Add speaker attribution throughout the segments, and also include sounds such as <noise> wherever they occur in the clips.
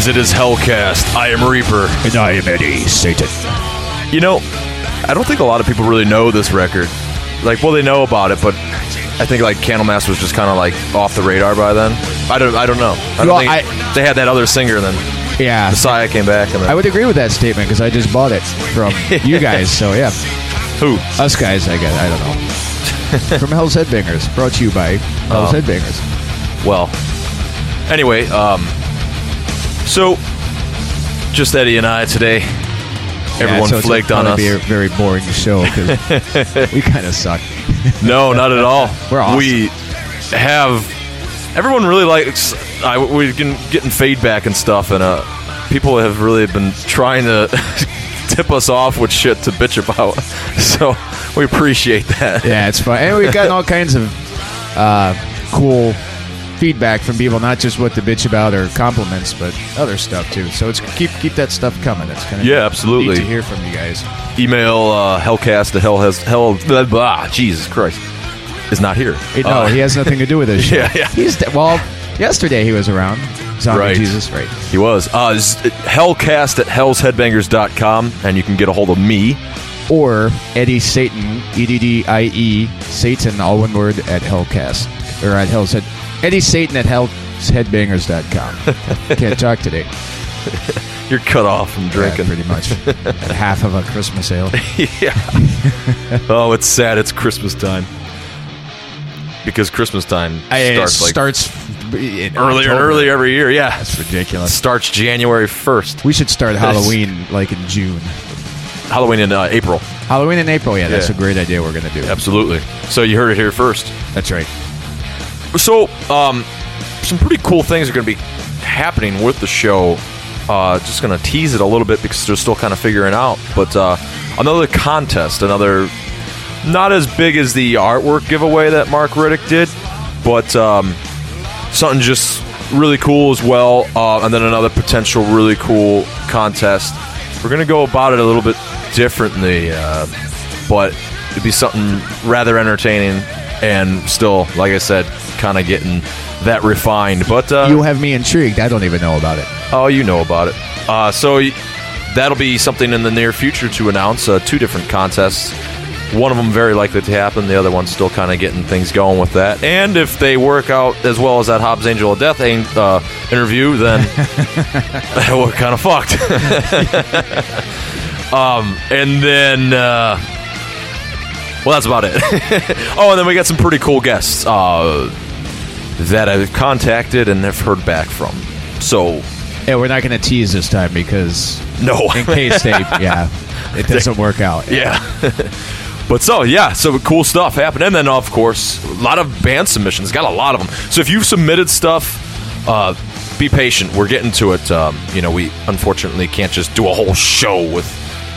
Speaker 1: Greetings, it is Hellcast. I am Reaper.
Speaker 2: And I am Eddie Satan.
Speaker 1: You know, I don't think a lot of people really know this record. Like, well, they know about it, but I think like Candlemass was just kind of like off the radar by then. I don't, I don't know. I don't
Speaker 2: Well,
Speaker 1: think
Speaker 2: I-
Speaker 1: they had that other singer, then
Speaker 2: Yeah.
Speaker 1: Messiah came back, and then
Speaker 2: I would agree with that statement because I just bought it from <laughs> you guys. So yeah,
Speaker 1: who?
Speaker 2: us guys, I guess I don't know. <laughs> from Hell's Headbangers, brought to you by Hell's
Speaker 1: Oh.
Speaker 2: Headbangers.
Speaker 1: Well, anyway, um, so just Eddie and I today. Everyone
Speaker 2: Yeah, so
Speaker 1: flaked on us.
Speaker 2: Be a very boring show because <laughs> we kind of suck.
Speaker 1: No, not at all. <laughs>
Speaker 2: We're awesome.
Speaker 1: We have everyone really likes. I, we've been getting feedback and stuff, and uh, people have really been trying to <laughs> tip us off with shit to bitch about. So we appreciate that.
Speaker 2: Yeah, it's fun, and we've gotten all kinds of uh, cool feedback from people, not just what to bitch about or compliments, but other stuff too. So it's keep keep that stuff coming. It's kind of
Speaker 1: Yeah, absolutely.
Speaker 2: to hear from you guys.
Speaker 1: Email uh, hellcast to hell has hell. Blah, blah, Jesus Christ is not here.
Speaker 2: Hey, no,
Speaker 1: Uh,
Speaker 2: he has nothing to do with this. <laughs>
Speaker 1: Yeah, yeah.
Speaker 2: He's well. Yesterday he was around. Zombie
Speaker 1: Right.
Speaker 2: Jesus, right?
Speaker 1: He was. Uh, hellcast at hellsheadbangers.com, and you can get a hold of me.
Speaker 2: Or Eddie Satan, E D D I E Satan, all one word at Hellcast or at Hell's Head. Eddie Satan at hellsheadbangers.com. <laughs> Can't talk today.
Speaker 1: You're cut off from drinking.
Speaker 2: Yeah, pretty much. Half of a Christmas ale. <laughs>
Speaker 1: yeah. <laughs> oh, it's sad. It's Christmas time. Because Christmas time
Speaker 2: It
Speaker 1: starts like
Speaker 2: starts in
Speaker 1: earlier and earlier every year. Yeah,
Speaker 2: That's ridiculous.
Speaker 1: starts January first.
Speaker 2: We should start Halloween like in June.
Speaker 1: Halloween in uh, April.
Speaker 2: Halloween in April, yeah, that's
Speaker 1: Yeah.
Speaker 2: a great idea we're going to do.
Speaker 1: Absolutely. So you heard it here first.
Speaker 2: That's right.
Speaker 1: So, um, some pretty cool things are going to be happening with the show. Uh, just going to tease it a little bit because they're still kind of figuring out. But uh, another contest, another not as big as the artwork giveaway that Mark Riddick did, but um, something just really cool as well. Uh, and then another potential really cool contest. We're going to go about it a little bit differently, uh, but it'd be something rather entertaining and still, like I said, kind of getting that refined. But uh,
Speaker 2: You have me intrigued. I don't even know about it.
Speaker 1: Oh, you know about it. Uh, so y- that'll be something in the near future to announce. Uh, two different contests. One of them very likely to happen. The other one's still kind of getting things going with that. And if they work out as well as that Hobbs Angel of Death uh, interview, then <laughs> we're kind of fucked. <laughs> um, and then, uh, well, that's about it. <laughs> oh, and then we got some pretty cool guests uh, that I've contacted and have heard back from. So
Speaker 2: Yeah, we're not going to tease this time because
Speaker 1: no,
Speaker 2: in case they, <laughs> yeah, it doesn't work out.
Speaker 1: Yeah. <laughs> but so, yeah, so cool stuff happened. And then, of course, a lot of band submissions. Got a lot of them. So if you've submitted stuff, uh, be patient. We're getting to it. Um, you know, we unfortunately can't just do a whole show with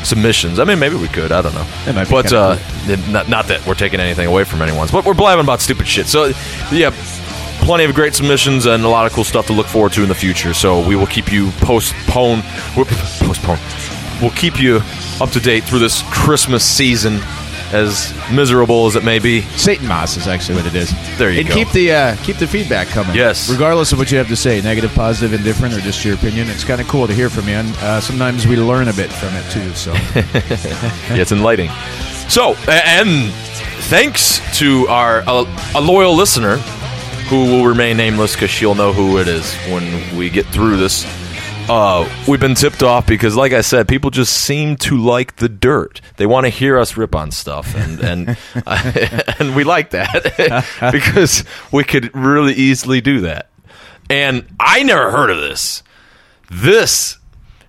Speaker 1: submissions. I mean, maybe we could. I don't know.
Speaker 2: It might be
Speaker 1: but uh, it- not, not that we're taking anything away from anyone's, but we're blabbing about stupid shit. So, yeah, plenty of great submissions and a lot of cool stuff to look forward to in the future. So we will keep you postpone, postpone. We'll keep you up to date through this Christmas season, as miserable as it may be.
Speaker 2: Satan Moss is actually what it is.
Speaker 1: There you
Speaker 2: and
Speaker 1: go.
Speaker 2: And keep the uh, keep the feedback coming.
Speaker 1: Yes.
Speaker 2: regardless of what you have to say, negative, positive, indifferent, or just your opinion. It's kind of cool to hear from you, and uh, sometimes we learn a bit from it too. So
Speaker 1: Yeah, <laughs> it's enlightening. So, and thanks to our a, a loyal listener who will remain nameless because she'll know who it is when we get through this. Uh, we've been tipped off because, like I said, people just seem to like the dirt. They want to hear us rip on stuff, and and <laughs> <laughs> and we like that <laughs> because we could really easily do that. And I never heard of this. This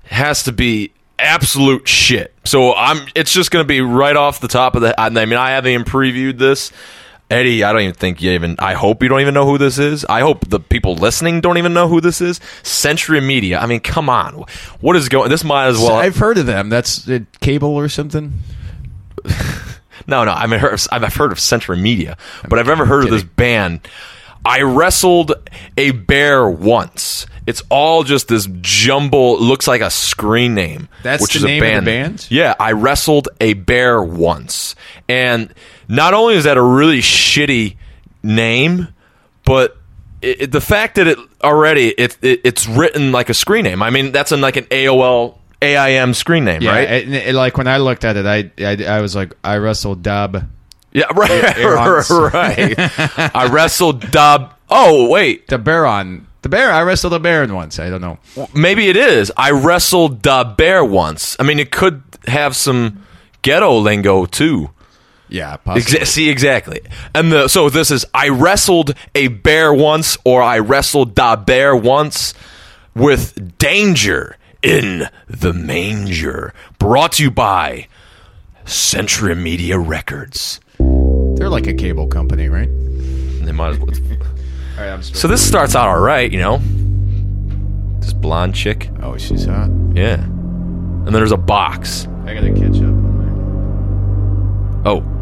Speaker 1: has to be absolute shit. So I'm. It's just going to be right off the top of the. I mean, I haven't even previewed this. Eddie, I don't even think you even. I hope you don't even know who this is. I hope the people listening don't even know who this is. Century Media. I mean, come on. What is going? This might as well.
Speaker 2: I've heard of them. That's uh, cable or something. <laughs>
Speaker 1: No, no. I mean, heard- I've heard of Century Media, but I've never heard of this band. I wrestled a bear once. It's all just this jumble. Looks like a screen name.
Speaker 2: That's
Speaker 1: which
Speaker 2: the
Speaker 1: is a
Speaker 2: name of the
Speaker 1: band.
Speaker 2: band?
Speaker 1: Yeah, I wrestled a bear once, and not only is that a really shitty name, but it, it- the fact that it already it, it it's written like a screen name. I mean, that's in like an AOL AIM screen name,
Speaker 2: Yeah,
Speaker 1: right?
Speaker 2: and, like when I looked at it, I I, I was like, I wrestled Dub.
Speaker 1: yeah, <laughs> right, right. <laughs> I wrestled Dub. Oh wait,
Speaker 2: The Baron. The bear. I wrestled a Baron once. I don't know.
Speaker 1: maybe it is. I wrestled the bear once. I mean, it could have some ghetto lingo too.
Speaker 2: Yeah.
Speaker 1: Exa- see exactly. And the so this is I wrestled a bear once or I wrestled da bear once with danger in the manger. Brought to you by Century Media Records.
Speaker 2: They're like a cable company, right?
Speaker 1: They might as well. <laughs>
Speaker 2: All right, I'm
Speaker 1: So this starts out all right, you know. This blonde chick,
Speaker 2: oh, she's hot.
Speaker 1: yeah. And then there's a box.
Speaker 2: I gotta catch up.
Speaker 1: Oh.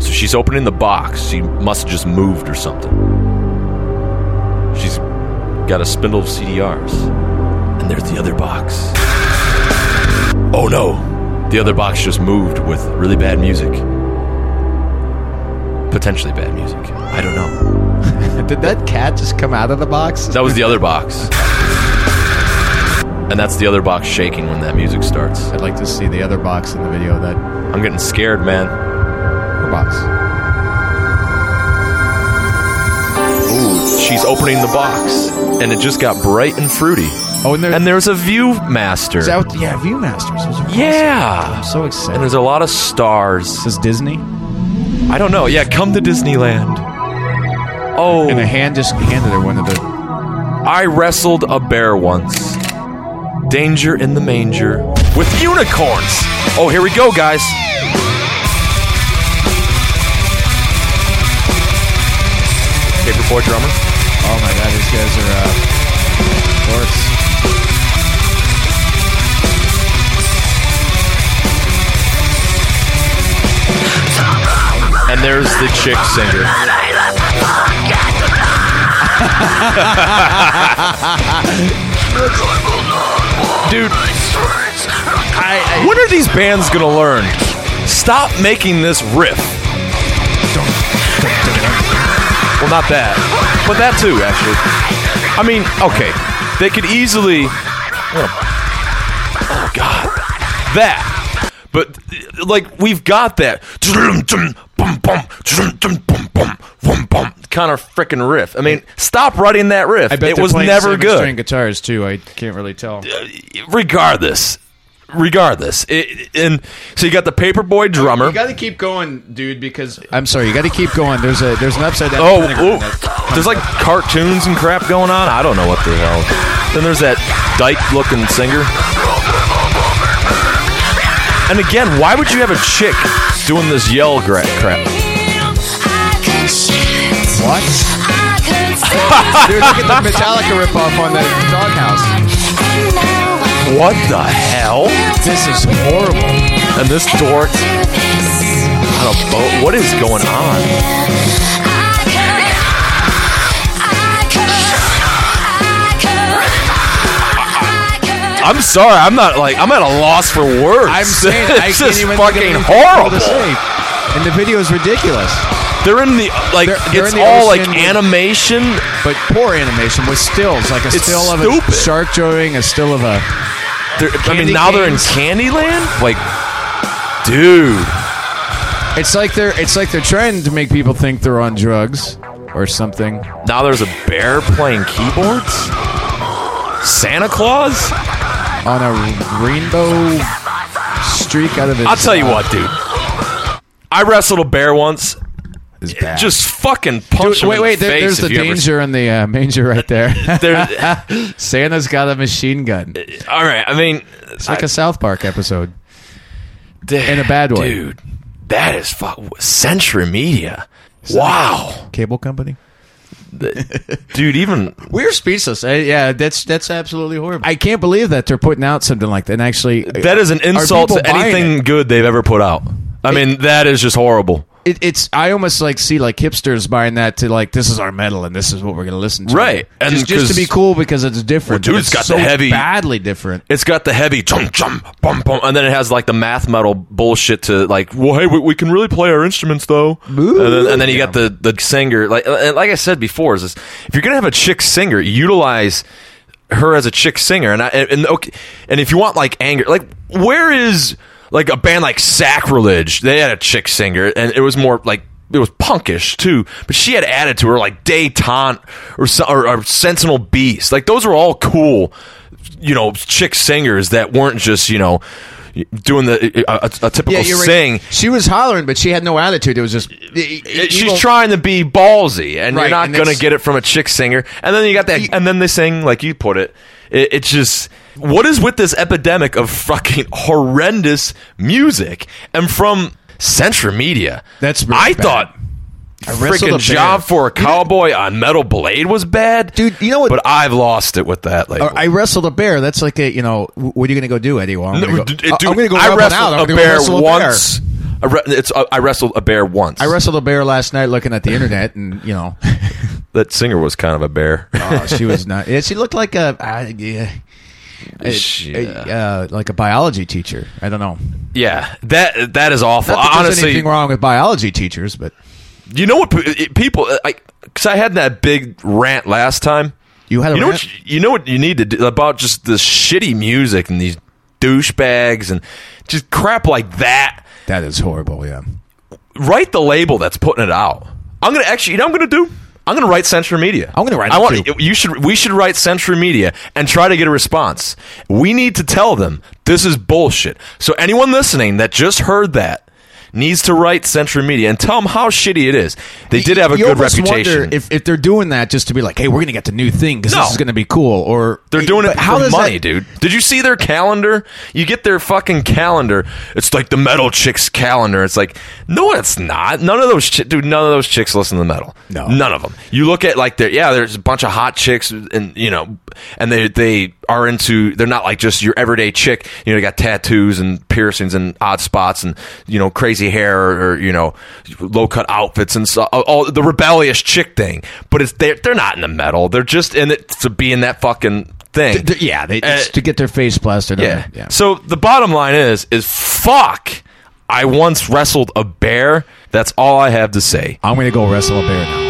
Speaker 1: So she's opening the box. She must have just moved or something. She's got a spindle of CDRs. And there's the other box. Oh no. The other box just moved with really bad music. Potentially bad music. I don't know. <laughs>
Speaker 2: Did that cat just come out of the box?
Speaker 1: That was the other box. And that's the other box shaking when that music starts.
Speaker 2: I'd like to see the other box in the video. That
Speaker 1: I'm getting scared, man.
Speaker 2: Box.
Speaker 1: Ooh, she's opening the box, and it just got bright and fruity.
Speaker 2: Oh, and, there,
Speaker 1: And there's a Viewmaster.
Speaker 2: is that, yeah, ViewMasters. Those are awesome.
Speaker 1: yeah.
Speaker 2: I'm so
Speaker 1: And
Speaker 2: excited.
Speaker 1: there's a lot of stars.
Speaker 2: Is this Disney?
Speaker 1: I don't know. Yeah, come to Disneyland. Oh,
Speaker 2: And a hand just handed her one of the.
Speaker 1: I wrestled a bear once. Danger in the manger with unicorns. Oh, here we go, guys. Paperboy drummer.
Speaker 2: Oh my god, these guys are uh, dorks.
Speaker 1: And there's the chick singer. Dude, I, when are these bands gonna learn? Stop making this riff. Well, not that, but that too, actually. I mean, okay, they could easily. Oh, oh God, that. But like we've got that kind of freaking riff. I mean, stop writing that riff.
Speaker 2: I bet
Speaker 1: it was never good.
Speaker 2: String guitars too. I can't really tell.
Speaker 1: Uh, regardless, regardless, it, and so you got the paperboy drummer.
Speaker 2: You got to keep going, dude. Because I'm sorry, you got to keep going. There's a there's an upside down.
Speaker 1: Oh, ooh. there's like cartoons and crap going on. I don't know what the hell. Then there's that dyke-looking singer. And again, why would you have a chick doing this yell gra- crap?
Speaker 2: What? <laughs> Dude, look at the Metallica ripoff on the doghouse. <laughs>
Speaker 1: What the hell?
Speaker 2: This is horrible.
Speaker 1: And this dork on a boat. What is going on? I'm sorry. I'm not like I'm at a loss for words.
Speaker 2: I'm saying I <laughs> can't
Speaker 1: just
Speaker 2: even
Speaker 1: fucking
Speaker 2: of
Speaker 1: horrible.
Speaker 2: And the video is ridiculous.
Speaker 1: They're in the like
Speaker 2: They're- they're
Speaker 1: it's
Speaker 2: in the
Speaker 1: all like
Speaker 2: with-
Speaker 1: animation.
Speaker 2: But poor animation with stills, like a
Speaker 1: It's
Speaker 2: still of
Speaker 1: stupid.
Speaker 2: a shark drawing, a still of a.
Speaker 1: They're, I mean,
Speaker 2: Candy
Speaker 1: now they're in. Candyland. Like, dude,
Speaker 2: It's like they're it's like they're trying to make people think they're on drugs or something.
Speaker 1: now there's a bear playing keyboards. Santa Claus.
Speaker 2: on a rainbow streak out of his.
Speaker 1: I'll tell you what, dude. I wrestled a bear once.
Speaker 2: Is bad.
Speaker 1: Just fucking punch
Speaker 2: Dude,
Speaker 1: him
Speaker 2: wait,
Speaker 1: in
Speaker 2: wait.
Speaker 1: the
Speaker 2: There,
Speaker 1: face
Speaker 2: there's
Speaker 1: if
Speaker 2: the
Speaker 1: you ever-
Speaker 2: danger in the uh, manger right <laughs> there.
Speaker 1: There- <laughs> <laughs>
Speaker 2: Santa's got a machine gun.
Speaker 1: All right, I mean, it's
Speaker 2: like a South Park episode.
Speaker 1: I-
Speaker 2: in a bad way.
Speaker 1: dude. That is fuck Century Media. Wow,
Speaker 2: Cable company.
Speaker 1: dude. Even
Speaker 2: We're speechless. I, yeah, that's that's absolutely horrible. I can't believe that they're putting out something like that. And actually,
Speaker 1: that is an insult to anything
Speaker 2: it?
Speaker 1: good they've ever put out. I mean, that is just horrible.
Speaker 2: It, it's I almost like see like hipsters buying that to like this is our metal and this is what we're gonna listen to.
Speaker 1: Right.
Speaker 2: and
Speaker 1: And
Speaker 2: just, just to be cool because it's different.
Speaker 1: Well, dude,
Speaker 2: but
Speaker 1: it's got
Speaker 2: so
Speaker 1: the heavy-
Speaker 2: badly different.
Speaker 1: It's got the heavy jump, jump, bum, bum, and then it has like the math metal bullshit to like, well, hey, we, we can really play our instruments though. And then, and then you got the the singer, like uh, and like I said before, is this, if you're gonna have a chick singer, utilize her as a chick singer, and I, and okay, and if you want like anger, like where is like a band like Sacrilege? They had a chick singer, and it was more like. It was punkish too, but she had added to her like Detente or, or, or Sentinel Beast. Like those were all cool, you know, chick singers that weren't just you know doing the a, a, typical
Speaker 2: right.
Speaker 1: sing.
Speaker 2: She was hollering, but she had no attitude. It was just
Speaker 1: It- uh, She's trying to be ballsy, and
Speaker 2: Right,
Speaker 1: you're not going to get it from a chick singer. And then you got that, and then they sing like you put it. it. It's just what is with this epidemic of fucking <laughs> horrendous music, and from Central Media.
Speaker 2: That's really
Speaker 1: I
Speaker 2: bad.
Speaker 1: thought.
Speaker 2: I
Speaker 1: Freaking
Speaker 2: a
Speaker 1: job for a cowboy on Metal Blade was bad,
Speaker 2: Dude, you know what-
Speaker 1: But I've lost it with that. Like,
Speaker 2: I wrestled a bear. That's like a you know. What are you going to go do, Eddie? Well, I'm going
Speaker 1: dude,
Speaker 2: to go.
Speaker 1: dude,
Speaker 2: I'm going to go.
Speaker 1: I wrestled
Speaker 2: out.
Speaker 1: A bear
Speaker 2: wrestle a bear.
Speaker 1: once. I, re- it's, uh, I wrestled a bear once.
Speaker 2: I wrestled a bear last night, looking at the internet, and you know, <laughs>
Speaker 1: that singer was kind of a bear.
Speaker 2: oh, she was <laughs> not. Yeah, she looked like a, uh, yeah,
Speaker 1: She-
Speaker 2: a- uh, like a biology teacher. I don't know.
Speaker 1: yeah, that that is awful.
Speaker 2: Not that there's
Speaker 1: Honestly,
Speaker 2: anything wrong with biology teachers, but
Speaker 1: you know what people? Because I, had that big rant last time.
Speaker 2: you had a
Speaker 1: You know
Speaker 2: rant?
Speaker 1: what? You, you know what you need to do about just the shitty music and these douchebags and just crap like that.
Speaker 2: that is horrible. Yeah.
Speaker 1: Write the label that's putting it out. I'm gonna actually. You know, what I'm gonna do. I'm gonna write Century Media.
Speaker 2: I'm gonna write
Speaker 1: I want
Speaker 2: too.
Speaker 1: you should. We should write Century Media and try to get a response. We need to tell them this is bullshit. So anyone listening that just heard that needs to write Century Media and tell them how shitty it is. They did have a
Speaker 2: You
Speaker 1: good reputation.
Speaker 2: If, if they're doing that just to be like, hey, we're going to get the new thing because
Speaker 1: No.
Speaker 2: this is going to be cool, or
Speaker 1: They're doing it
Speaker 2: how
Speaker 1: for money,
Speaker 2: that-
Speaker 1: dude. Did you see their calendar? You get their fucking calendar. It's like the metal chicks calendar. It's like, no, it's not. None of those, chi- dude. None of those chicks listen to metal.
Speaker 2: No.
Speaker 1: none of them. You look at like, there, yeah, there's a bunch of hot chicks, and you know, and they they are into. They're not like just your everyday chick. You know, they got tattoos and piercings and odd spots and you know, crazy hair or, or, you know, low cut outfits and so all the rebellious chick thing. But it's they're they're not in the metal. They're just in it to be in that fucking thing.
Speaker 2: Th- th- yeah, they,
Speaker 1: Uh,
Speaker 2: to get their face plastered.
Speaker 1: yeah.
Speaker 2: yeah.
Speaker 1: So the bottom line is, is fuck. I once wrestled a bear. That's all I have to say.
Speaker 2: I'm going to go wrestle a bear now.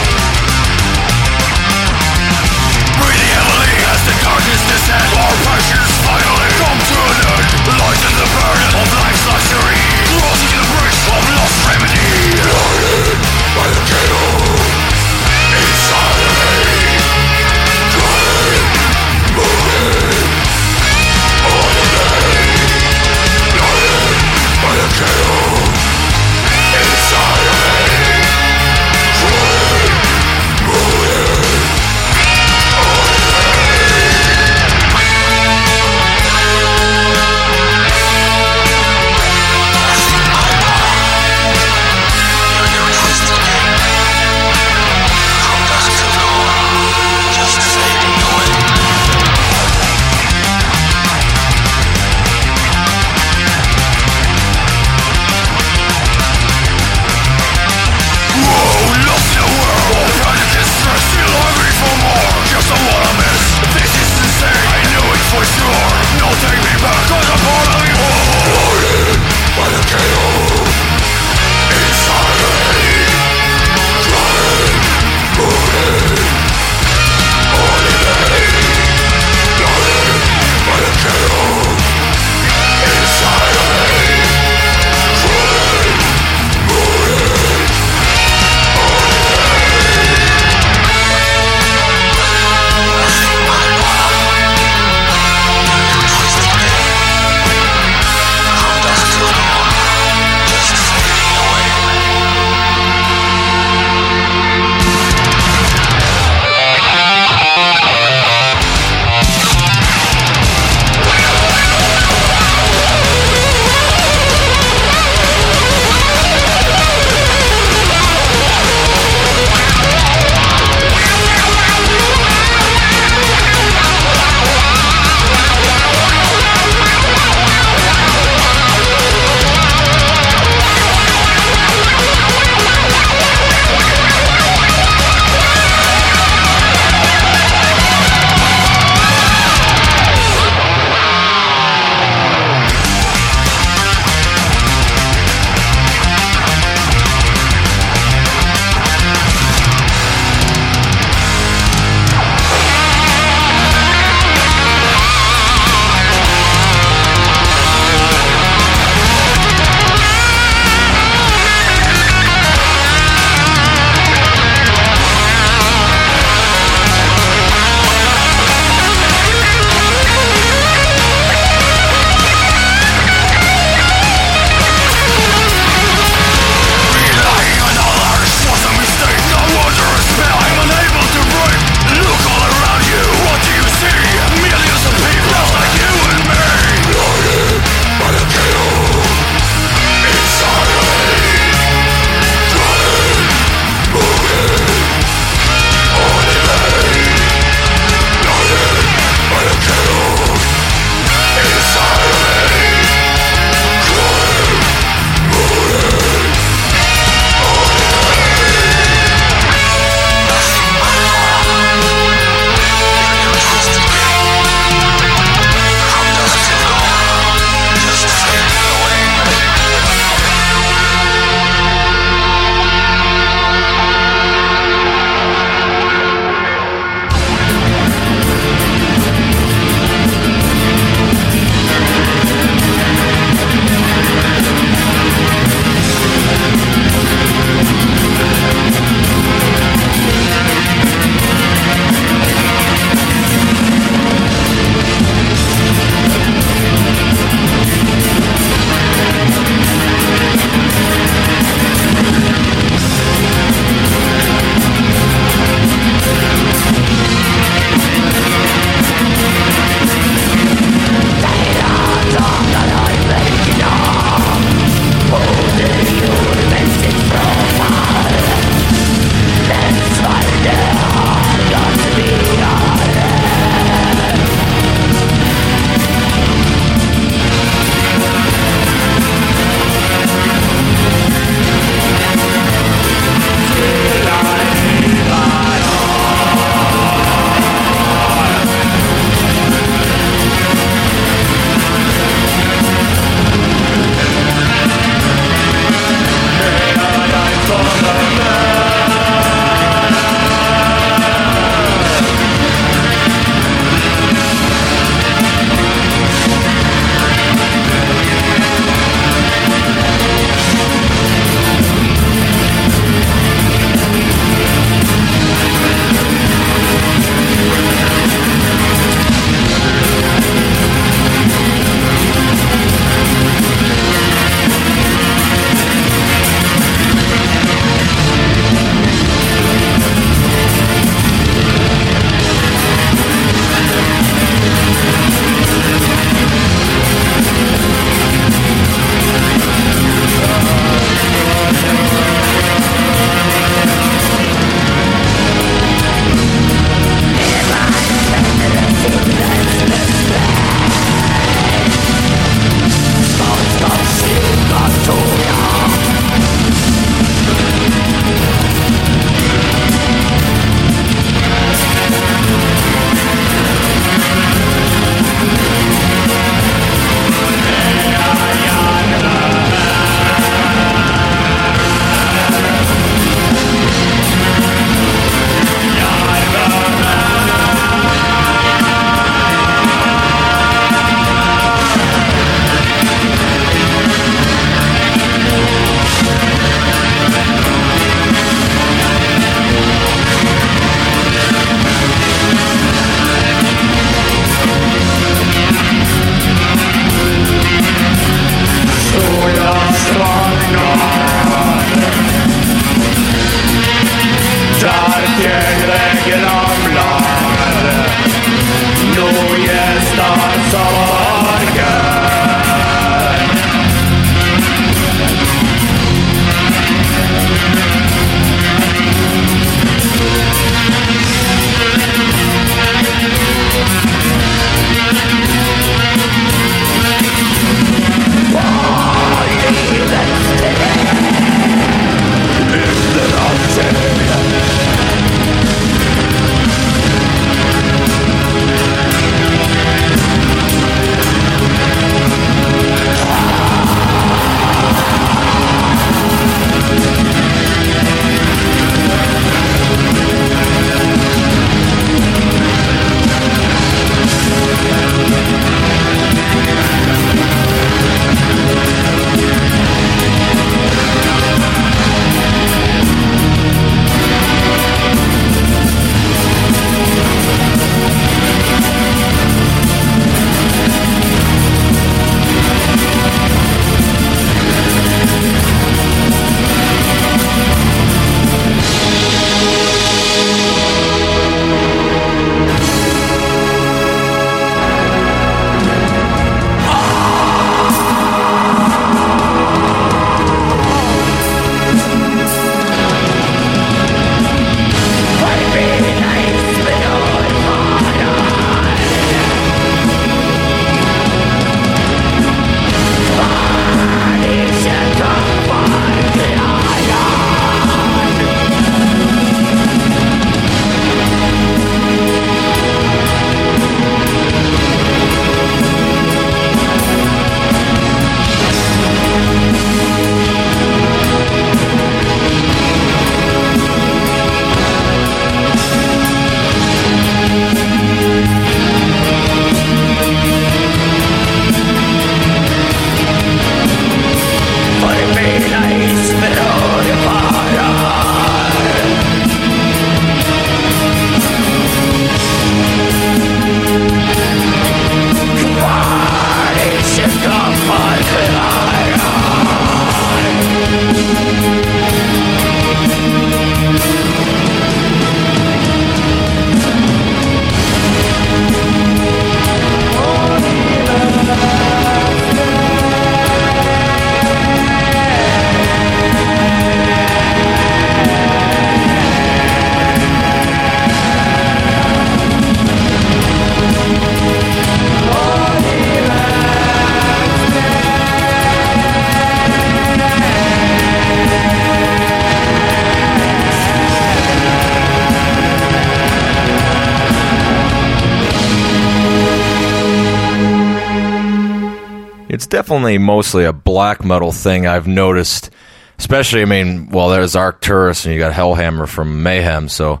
Speaker 1: Mostly a black metal thing. I've noticed, especially. I mean, well, there's Arcturus and you got Hellhammer from Mayhem. So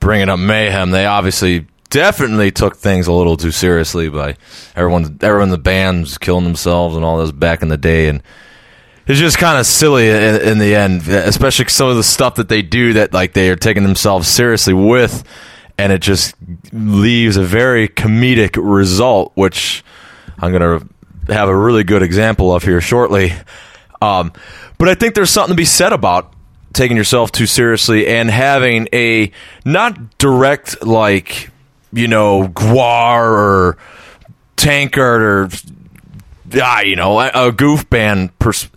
Speaker 1: bringing up Mayhem, they obviously definitely took things a little too seriously by everyone. Everyone in the band's killing themselves and all this back in the day, and it's just kind of silly in, in the end, especially some of the stuff that they do that like they are taking themselves seriously with, and it just leaves a very comedic result, which I'm gonna have a really good example of here shortly. Um, but I think there's something to be said about taking yourself too seriously and having a not direct like you know Gwar or Tankard or ah, you know a, goof band pers-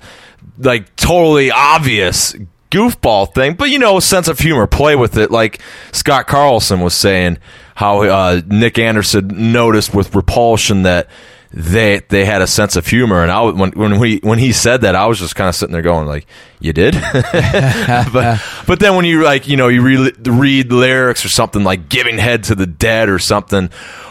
Speaker 1: like totally obvious goofball thing, but you know, a sense of humor, play with it. Like Scott Carlson was saying, how uh, Nick Anderson noticed with Repulsion that they they had a sense of humor, and I when when we when he said that, I was just kind of sitting there going like, "You did," <laughs> but but then when you like you know you read, read lyrics or something like "giving head to the dead" or something,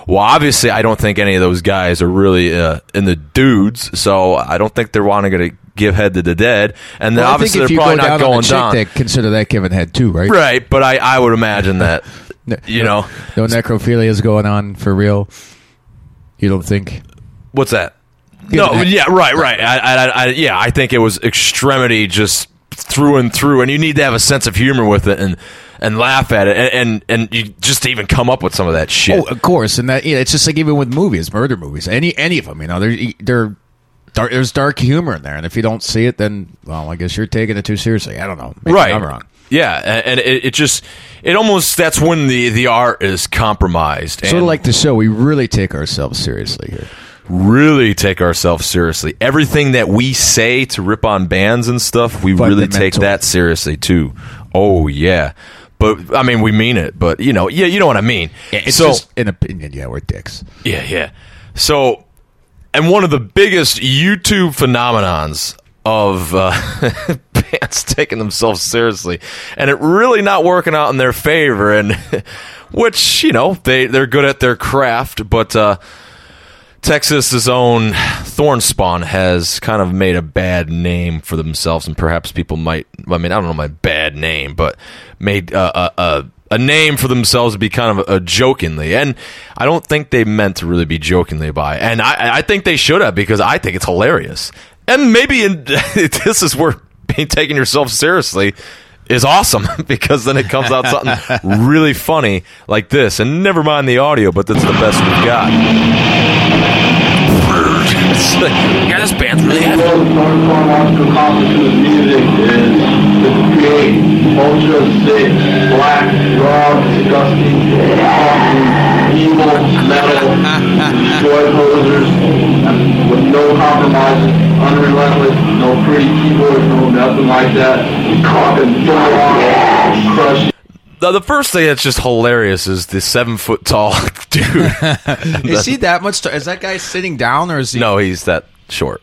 Speaker 1: well, obviously I don't think any of those guys are really uh, in the dudes, so I don't think they're wanting to give head to the dead, and then
Speaker 2: Well,
Speaker 1: obviously they're probably
Speaker 2: go
Speaker 1: not going
Speaker 2: chick,
Speaker 1: down.
Speaker 2: they consider that giving head too, right?
Speaker 1: Right, but I, I would imagine that <laughs> you know
Speaker 2: No necrophilia is going on for real. You don't think?
Speaker 1: What's that?
Speaker 2: Give
Speaker 1: no, yeah, right, right. I, I, I, yeah, I think it was extremity just through and through, and you need to have a sense of humor with it and and laugh at it, and and, and you just even come up with some of that shit.
Speaker 2: Oh, of course, and that yeah, it's just like even with movies, murder movies, any any of them, you know, they're they're dark, there's dark humor in there, and if you don't see it, then well, I guess you're taking it too seriously. I don't know, Maybe
Speaker 1: right
Speaker 2: I'm wrong.
Speaker 1: Yeah, and, and it, it just it almost that's when the the art is compromised.
Speaker 2: Sort of like the show, we really take ourselves seriously here.
Speaker 1: Really take ourselves seriously. Everything that we say to rip on bands and stuff, we really take that seriously too. Oh yeah. But I mean, we mean it. But you know, yeah, you know what I mean.
Speaker 2: It's
Speaker 1: so
Speaker 2: just an opinion. Yeah, we're dicks.
Speaker 1: yeah, yeah. So, and one of the biggest YouTube phenomenons of uh, <laughs> bands taking themselves seriously, and it really not working out in their favor, and <laughs> which you know they they're good at their craft, but. uh Texas's own Thornspawn has kind of made a bad name for themselves, and perhaps people might. I mean, I don't know my bad name, but made uh, a, a a name for themselves to be kind of a, jokingly, and I don't think they meant to really be jokingly by, and I I think they should have because I think it's hilarious, and maybe in, <laughs> this is where being taking yourself seriously is awesome <laughs> because then it comes out something <laughs> really funny like this, and never mind the audio, but that's the best we've got. It's like, yeah, this band's really heavy.
Speaker 3: Music is to create ultra sick, black, raw, disgusting, evil metal, destroy posers with no compromises, unrelentless, no pretty keyboards, no nothing like that. Cock and dog, crush
Speaker 1: The, the first thing that's just hilarious is the seven foot tall <laughs> dude. <laughs>
Speaker 2: Is he that much? T- is that guy sitting down, or is he?
Speaker 1: no, he's that short.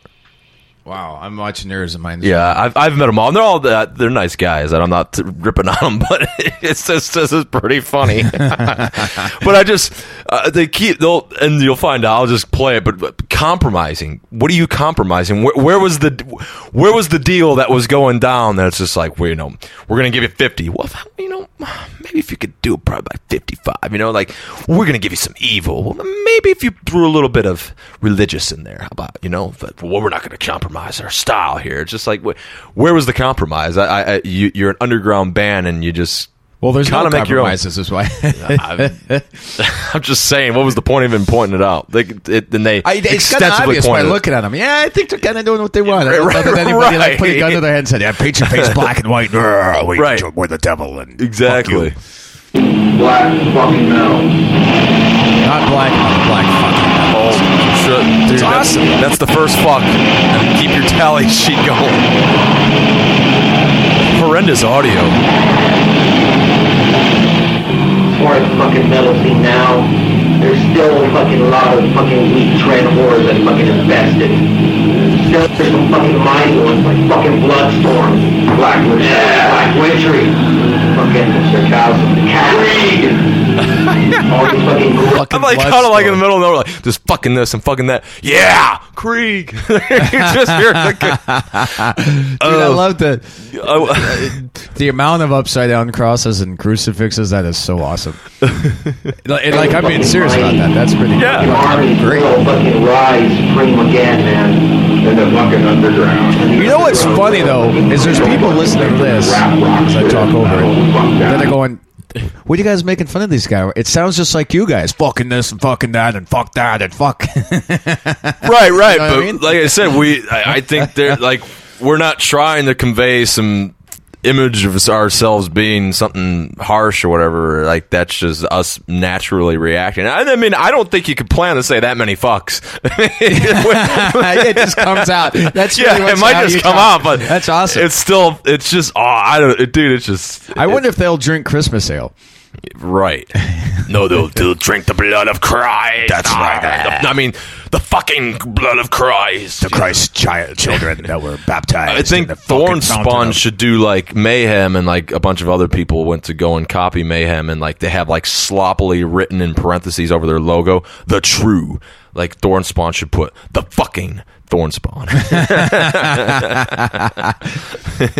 Speaker 2: Wow, I'm watching yours and mine's.
Speaker 1: Yeah, I've, I've met them all. And they're all uh, they're nice guys, and I'm not ripping on them, <laughs> but it's just this is pretty funny. but I just uh, they keep they'll and you'll find out. I'll just play it, but, but compromising. What are you compromising? Where, where was the where was the deal that was going down? That's just like, well, you know, we're gonna give you fifty. Well, you know, <sighs> maybe if you could do it probably by fifty five. You know, like we're gonna give you some evil. Maybe if you threw a little bit of religious in there, how about you know? But well, we're not gonna compromise our style here. It's just like wh- where was the compromise? I, I, you, you're an underground band, and you just
Speaker 2: Well, there's
Speaker 1: Kinda
Speaker 2: no
Speaker 1: make your own.
Speaker 2: compromises. Is why.
Speaker 1: I'm, <laughs> I'm just saying, what was the point of even pointing it out? They, it, then they
Speaker 2: I, it's kind of
Speaker 1: extensively
Speaker 2: obvious by
Speaker 1: pointed it.
Speaker 2: looking at them. Yeah, I think they're kind of doing what they want. I <laughs> don't
Speaker 1: Right,
Speaker 2: know that anybody like put a gun to their head and said, "Yeah, paint your face <laughs> black and white." We
Speaker 1: Right.
Speaker 2: we're the devil and
Speaker 1: Exactly.
Speaker 2: fuck you."
Speaker 3: black fucking metal.
Speaker 2: not black, black. Fucking
Speaker 1: Oh, sure. Dude, that's,
Speaker 2: awesome.
Speaker 1: that's the first fuck. Keep your tally sheet going. Horrendous audio.
Speaker 4: As fucking metal scene now, there's still a fucking lot of fucking weak trend whores that fucking invested. Still there's some fucking mind ones like fucking Bloodstorm, Black Witch, Black Witchery, fucking Sarcasm, <laughs> Creed, All these fucking
Speaker 2: Fucking
Speaker 1: I'm like kind of like in the middle of nowhere, like just fucking this and fucking that. Yeah, Krieg. <laughs> you just hear the, <laughs>
Speaker 2: Dude, I love the
Speaker 1: uh,
Speaker 2: the amount of upside down crosses and crucifixes. That is so awesome. like, like, I'm being serious about that. That's pretty.
Speaker 1: Yeah.
Speaker 4: fucking armies
Speaker 2: Great.
Speaker 4: fucking rise supreme again, man.
Speaker 3: In the fucking underground.
Speaker 2: You know what's funny though is there's people listening to this as I talk over it. Then they're going, "What are you guys making fun of these guys? It sounds just like you guys, fucking this and fucking that and fuck that and fuck." <laughs>
Speaker 1: right, right.
Speaker 2: You know what
Speaker 1: but
Speaker 2: I mean?
Speaker 1: like I said, we I, I think they're like we're not trying to convey some image of ourselves being something harsh or whatever. Like that's just us naturally reacting. I, I mean, I don't think you could plan to say that many fucks. <laughs> <laughs>
Speaker 2: it just comes out. That's
Speaker 1: yeah, it might just come
Speaker 2: talk.
Speaker 1: out, but
Speaker 2: that's awesome.
Speaker 1: It's still, it's just, oh, I don't, dude. It's just,
Speaker 2: I wonder if they'll drink Christmas ale.
Speaker 1: Right. <laughs> No, they'll, they'll drink the blood of Christ. That's ah, right. I mean, the fucking blood of Christ. The
Speaker 2: Christ child children that were baptized.
Speaker 1: I think Thorn Spawn should do like Mayhem, and like a bunch of other people went to go and copy Mayhem, and like they have like sloppily written in parentheses over their logo, the true. Like Thorn Spawn should put the fucking Thorn Spawn. <laughs> <laughs>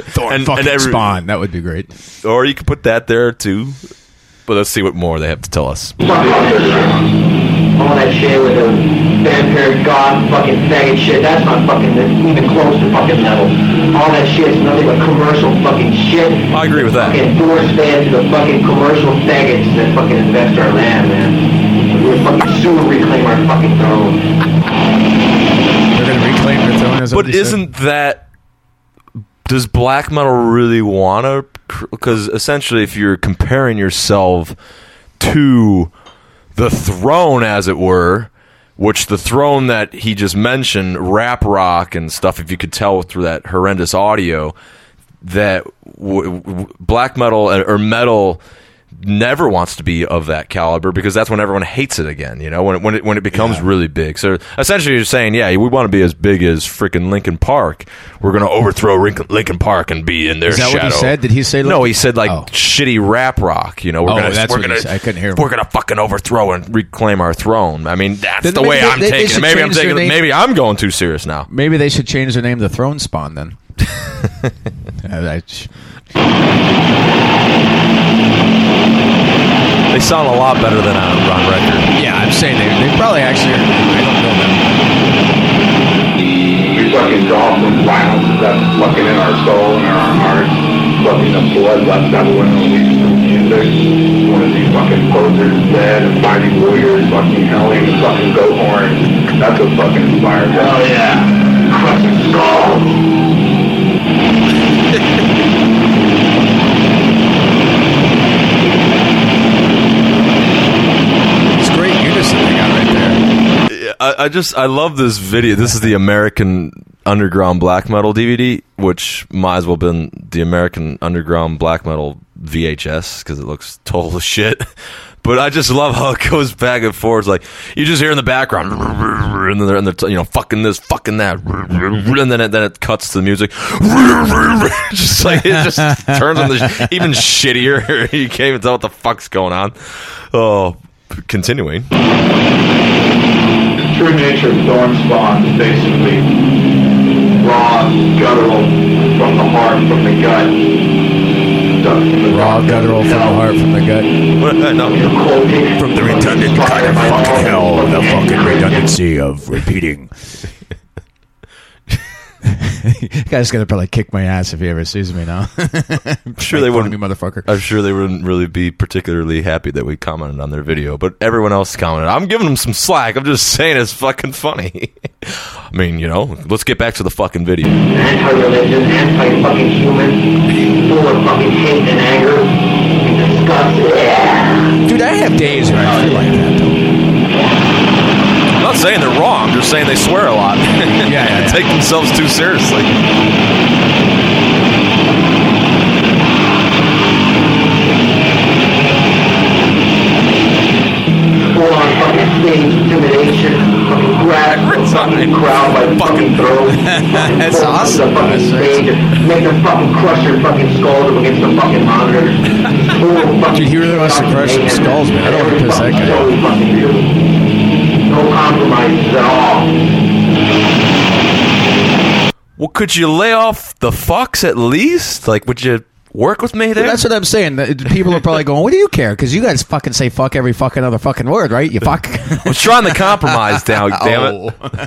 Speaker 2: Thorn
Speaker 1: and-
Speaker 2: fucking
Speaker 1: and every-
Speaker 2: Spawn. That would be great.
Speaker 1: or you could put that there too. But let's see what more they have to tell us.
Speaker 4: Fucking underground. All that shit with the vampire god fucking faggot shit, that's not fucking even close to fucking metal. All that shit is nothing but commercial fucking shit.
Speaker 1: I agree with that.
Speaker 4: Fucking force fed to the fucking commercial faggots that fucking invest our land, man. We're fucking soon reclaim our fucking throne.
Speaker 2: They're going to reclaim their throne as a
Speaker 1: But isn't that does black metal really want to? Because essentially, if you're comparing yourself to the throne, as it were, which the throne that he just mentioned, rap rock and stuff, if you could tell through that horrendous audio, that w- w- black metal uh, or metal never wants to be of that caliber because that's when everyone hates it again. You know, when it, when it when it becomes really big. So essentially, you're saying, yeah, we want to be as big as freaking Linkin Park. We're going to overthrow Linkin, Linkin Park and be in their
Speaker 2: Is that what he said? Did he say
Speaker 1: No, he said like
Speaker 2: Oh.
Speaker 1: shitty rap rock. You know, we're
Speaker 2: Oh,
Speaker 1: gonna
Speaker 2: that's
Speaker 1: we're gonna
Speaker 2: said. I couldn't hear him.
Speaker 1: we're gonna fucking overthrow and reclaim our throne. I mean, that's
Speaker 2: Then
Speaker 1: the way
Speaker 2: they-
Speaker 1: I'm
Speaker 2: they- they
Speaker 1: taking it. Maybe I'm taking. it-. Maybe I'm going too serious now.
Speaker 2: Maybe they should change their name to Throne Spawn then. Uh, <laughs> I-
Speaker 1: They sound a lot better than on, on record.
Speaker 2: yeah, I'm saying they, they probably actually. I don't know them.
Speaker 3: We fucking draw from violence that's fucking in our soul and in our hearts. Fucking the blood left that when we listen to music. One of these fucking posers dead and fighting warriors, fucking howling and fucking goat horns. That's what fucking inspires us.
Speaker 4: Oh yeah. Crushing skulls.
Speaker 1: I, I just I love this video. This is the American Underground Black Metal DVD, which might as well been the American Underground Black Metal VHS because it looks total shit. <laughs> But I just love how it goes back and forth. Like you just hear in the background, and then they're, and they're you know fucking this, fucking that, and then it, then it cuts to the music. <laughs> just like it just <laughs> turns on the even shittier. you can't even tell what the fuck's going on. Oh, continuing.
Speaker 3: True nature of thorn spawn is basically raw, guttural, from the heart, from the gut. From the
Speaker 2: Raw
Speaker 3: gut.
Speaker 2: guttural from the heart, from the gut.
Speaker 1: Uh, no.
Speaker 3: From
Speaker 2: The redundant kind of fucking hell, the fucking redundancy of repeating. <laughs> <laughs> guy's gonna probably kick my ass if he ever sees me now.
Speaker 1: I'm <laughs> <laughs> sure they wouldn't
Speaker 2: be motherfucker.
Speaker 1: I'm sure they wouldn't really be particularly happy that we commented on their video, but everyone else commented. I'm giving them some slack. I'm just saying it's fucking funny. I mean, you know, let's get back to the fucking video.
Speaker 4: Anti-religion, anti-fucking human, full of fucking hate and anger,
Speaker 1: Take themselves too seriously.
Speaker 4: Full on fucking intimidation, fucking grab the <laughs> fucking crowd by fucking throat.
Speaker 2: That's
Speaker 4: Pull them to
Speaker 2: awesome.
Speaker 4: Fucking stage and make them fucking crush their fucking skulls up against the fucking monitor.
Speaker 3: full of fucking.
Speaker 2: Dude, he really wants to crush some skulls, man. I don't want to piss that guy off.
Speaker 3: So fucking beautiful. No compromises at all.
Speaker 1: Well, could you lay off the fucks at least? Like, would you work with me there?
Speaker 2: That's what I'm saying. People are probably going, "What do you care?" Because you guys fucking say "fuck" every fucking other fucking word, right? You fuck. <laughs>
Speaker 1: I was trying to compromise now, <laughs> damn it. Oh.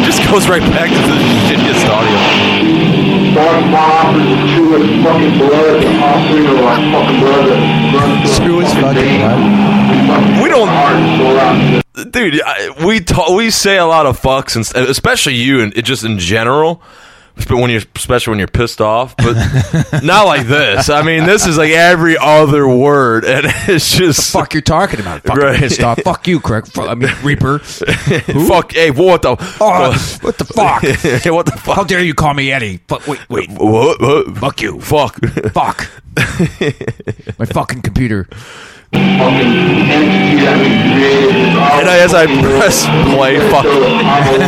Speaker 1: <laughs> Just goes right back to the shittiest audio.
Speaker 3: Dark Bob is the truest fucking blood, the offspring of our fucking blood that runs
Speaker 2: Truest fucking blood.
Speaker 1: We don't-
Speaker 3: heart and soul out.
Speaker 1: dude I, we ta- we say a lot of fucks and especially you and it just in general but when you're especially when you're pissed off but not like this i mean this is like every other word and <laughs> it's just
Speaker 2: fuck you're talking about? Fucking
Speaker 1: Right.
Speaker 2: pissed off. Fuck you, Craig. I mean, Reaper. <laughs>
Speaker 1: fuck hey what the
Speaker 2: Oh, what the fuck? <laughs>
Speaker 1: what the fuck
Speaker 2: How dare you call me Eddie? Fuck, wait, wait.
Speaker 1: what, what?
Speaker 2: Fuck you.
Speaker 1: fuck
Speaker 2: Fuck. My fucking computer.
Speaker 3: Fucking entity that we created. is our
Speaker 1: And as I press play, <laughs> fuck.
Speaker 3: show the power of the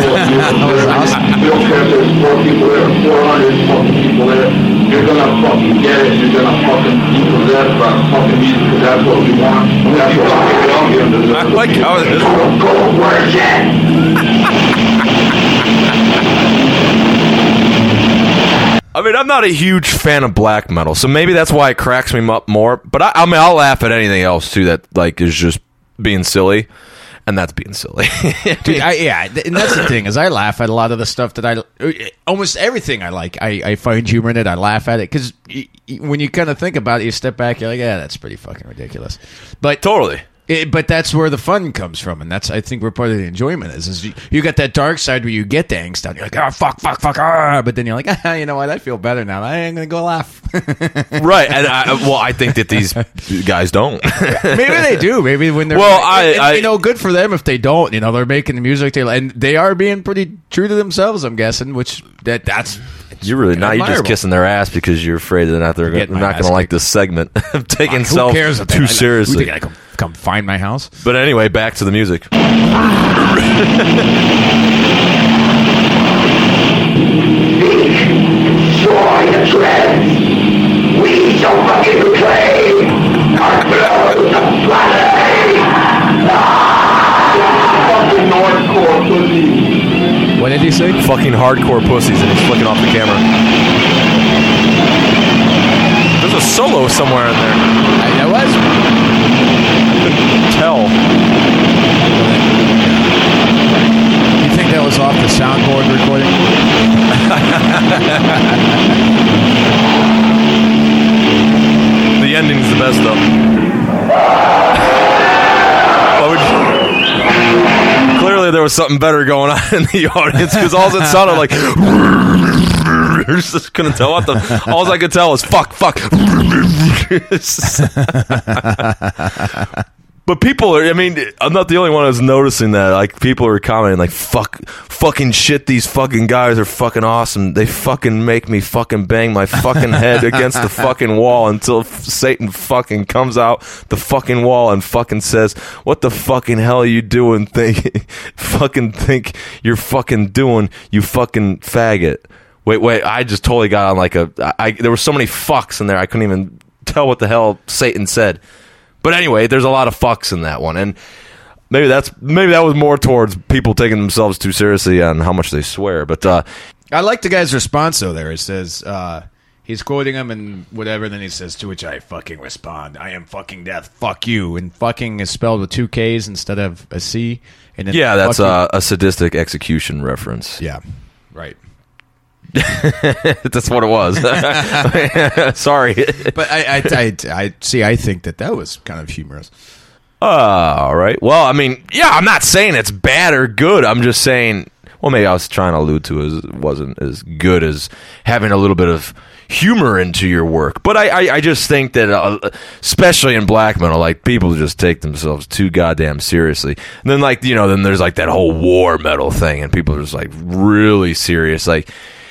Speaker 3: We don't care if there's four people there, four hundred fucking people there. You're gonna fucking get it. You're gonna fucking be possessed by fucking music because that's what we want. That's what we want here.
Speaker 1: I like how it is.
Speaker 3: Go worship.
Speaker 1: I mean, I'm not a huge fan of black metal, so maybe that's why it cracks me up more. But I, I mean, I'll laugh at anything else too that like is just being silly, and that's being silly. <laughs>
Speaker 2: Dude, I, yeah, and that's the thing is I laugh at a lot of the stuff that I uh, almost everything I like. I, I find humor in it. I laugh at it because when you kind of think about it, you step back, you're like, yeah, that's pretty fucking ridiculous. But
Speaker 1: totally.
Speaker 2: It, but that's where the fun comes from, and that's I think where part of the enjoyment is. Is you, you got that dark side where you get the angst down. You're like, oh fuck, fuck, fuck, ah! but then you're like, <laughs> ah, you know what? I feel better now. I ain't gonna go laugh. <laughs>
Speaker 1: right and I, well i think that these guys don't <laughs>
Speaker 2: Maybe they do. Maybe when they're
Speaker 1: Well, I-
Speaker 2: and-
Speaker 1: I-
Speaker 2: you know, good for them if they don't. You know, they're making the music they and they are being pretty true to themselves. I'm guessing, which that that's
Speaker 1: you're really not you're just kissing their ass because you're afraid they're not they're, they're not gonna like this segment of taking self
Speaker 2: cares if they-
Speaker 1: too seriously
Speaker 2: come, come find my house?
Speaker 1: but anyway back to the music
Speaker 3: Destroy the dreads. We shall fucking reclaim our blood of bloody. Fucking Northcore pussy.
Speaker 2: What did he say?
Speaker 1: fucking hardcore pussies and he's flicking off the camera there's a solo somewhere in there
Speaker 2: I, that was.
Speaker 1: Tell.
Speaker 2: You think that was off the soundboard recording? <laughs>
Speaker 1: the ending's the best though. <laughs> <laughs> Clearly there was something better going on in the audience because all it sounded like just couldn't tell what the all I could tell was fuck fuck But people are, I mean, I'm not the only one who's noticing that. Like, people are commenting, like, fuck, fucking shit, these fucking guys are fucking awesome. They fucking make me fucking bang my fucking head against the <laughs> fucking wall until Satan fucking comes out the fucking wall and fucking says, what the fucking hell are you doing? <laughs> Think, fucking think you're fucking doing, you fucking faggot. Wait, wait, I just totally got on like a, I, I- there were so many fucks in there, I couldn't even tell what the hell Satan said. But anyway, there's a lot of fucks in that one, and maybe that's maybe that was more towards people taking themselves too seriously on how much they swear. But uh,
Speaker 2: I like the guy's response though. There it says uh, he's quoting him and whatever. And then he says, "To which I fucking respond, I am fucking death. Fuck you." And fucking is spelled with two K's instead of a C. And
Speaker 1: yeah, that's uh, a Sadistik Exekution reference.
Speaker 2: yeah, right. <laughs>
Speaker 1: that's what it was. <laughs> Sorry.
Speaker 2: But I, I, I, I see. I think that that was kind of humorous.
Speaker 1: Uh, all right. Well, I mean, yeah, I'm not saying it's bad or good. I'm just saying. Well, maybe I was trying to allude to is it wasn't as good as having a little bit of humor into your work. But I, I, I just think that, uh, especially in black metal, like people just take themselves too goddamn seriously. And then, like you know, then there's like that whole war metal thing, and people are just like really serious. Like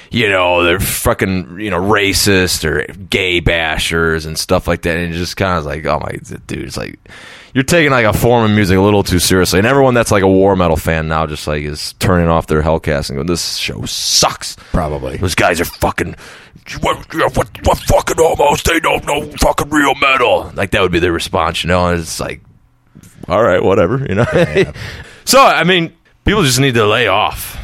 Speaker 1: you know, they're fucking, you know, racist or gay bashers and stuff like that. And it just kind of like, oh my, dude, it's like, you're taking like a form of music a little too seriously. And everyone that's like a war metal fan now just like is turning off their Hellcast and going, this show sucks.
Speaker 2: Probably.
Speaker 1: Those guys are fucking. What, what, what fucking almost? They don't know fucking real metal. Like that would be their response, you know. And it's like, all right, whatever, you know. <laughs> so I mean, people just need to lay off,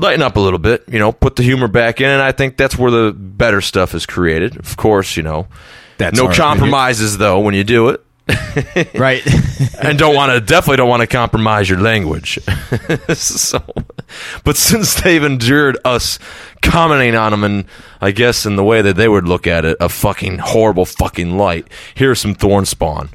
Speaker 1: lighten up a little bit, you know, put the humor back in, and I think that's where the better stuff is created. Of course, you know,
Speaker 2: That's
Speaker 1: no compromises though when you do it. <laughs>
Speaker 2: Right. <laughs>
Speaker 1: and don't want to definitely don't want to compromise your language. <laughs> so, but since they've endured us commenting on them, and I guess in the way that they would look at it, a fucking horrible fucking light. Here's some thorn spawn.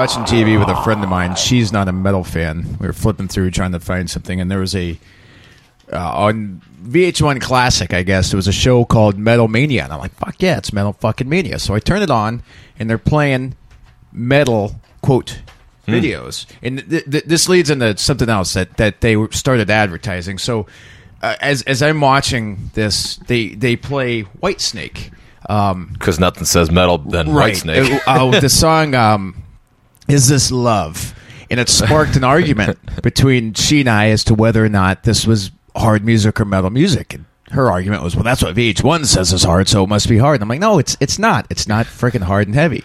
Speaker 2: Watching TV with a friend of mine. She's not a metal fan. We were flipping through trying to find something, and there was a uh, on VH1 Classic. I guess there was a show called Metal Mania, and I'm like, "Fuck yeah, it's Metal fucking Mania!" So I turn it on, and they're playing metal quote videos, and th- th- this leads into something else that that they started advertising. So uh, as as I'm watching this, they they play Whitesnake. Um,
Speaker 1: Because nothing says metal than Whitesnake.
Speaker 2: uh, uh, the song um, "Is This Love," and it sparked an argument <laughs> between she and I as to whether or not this was hard music or metal music. And her argument was, "Well, that's what VH1 says is hard, so it must be hard." And I'm like, "No, it's it's not. It's not freaking hard and heavy."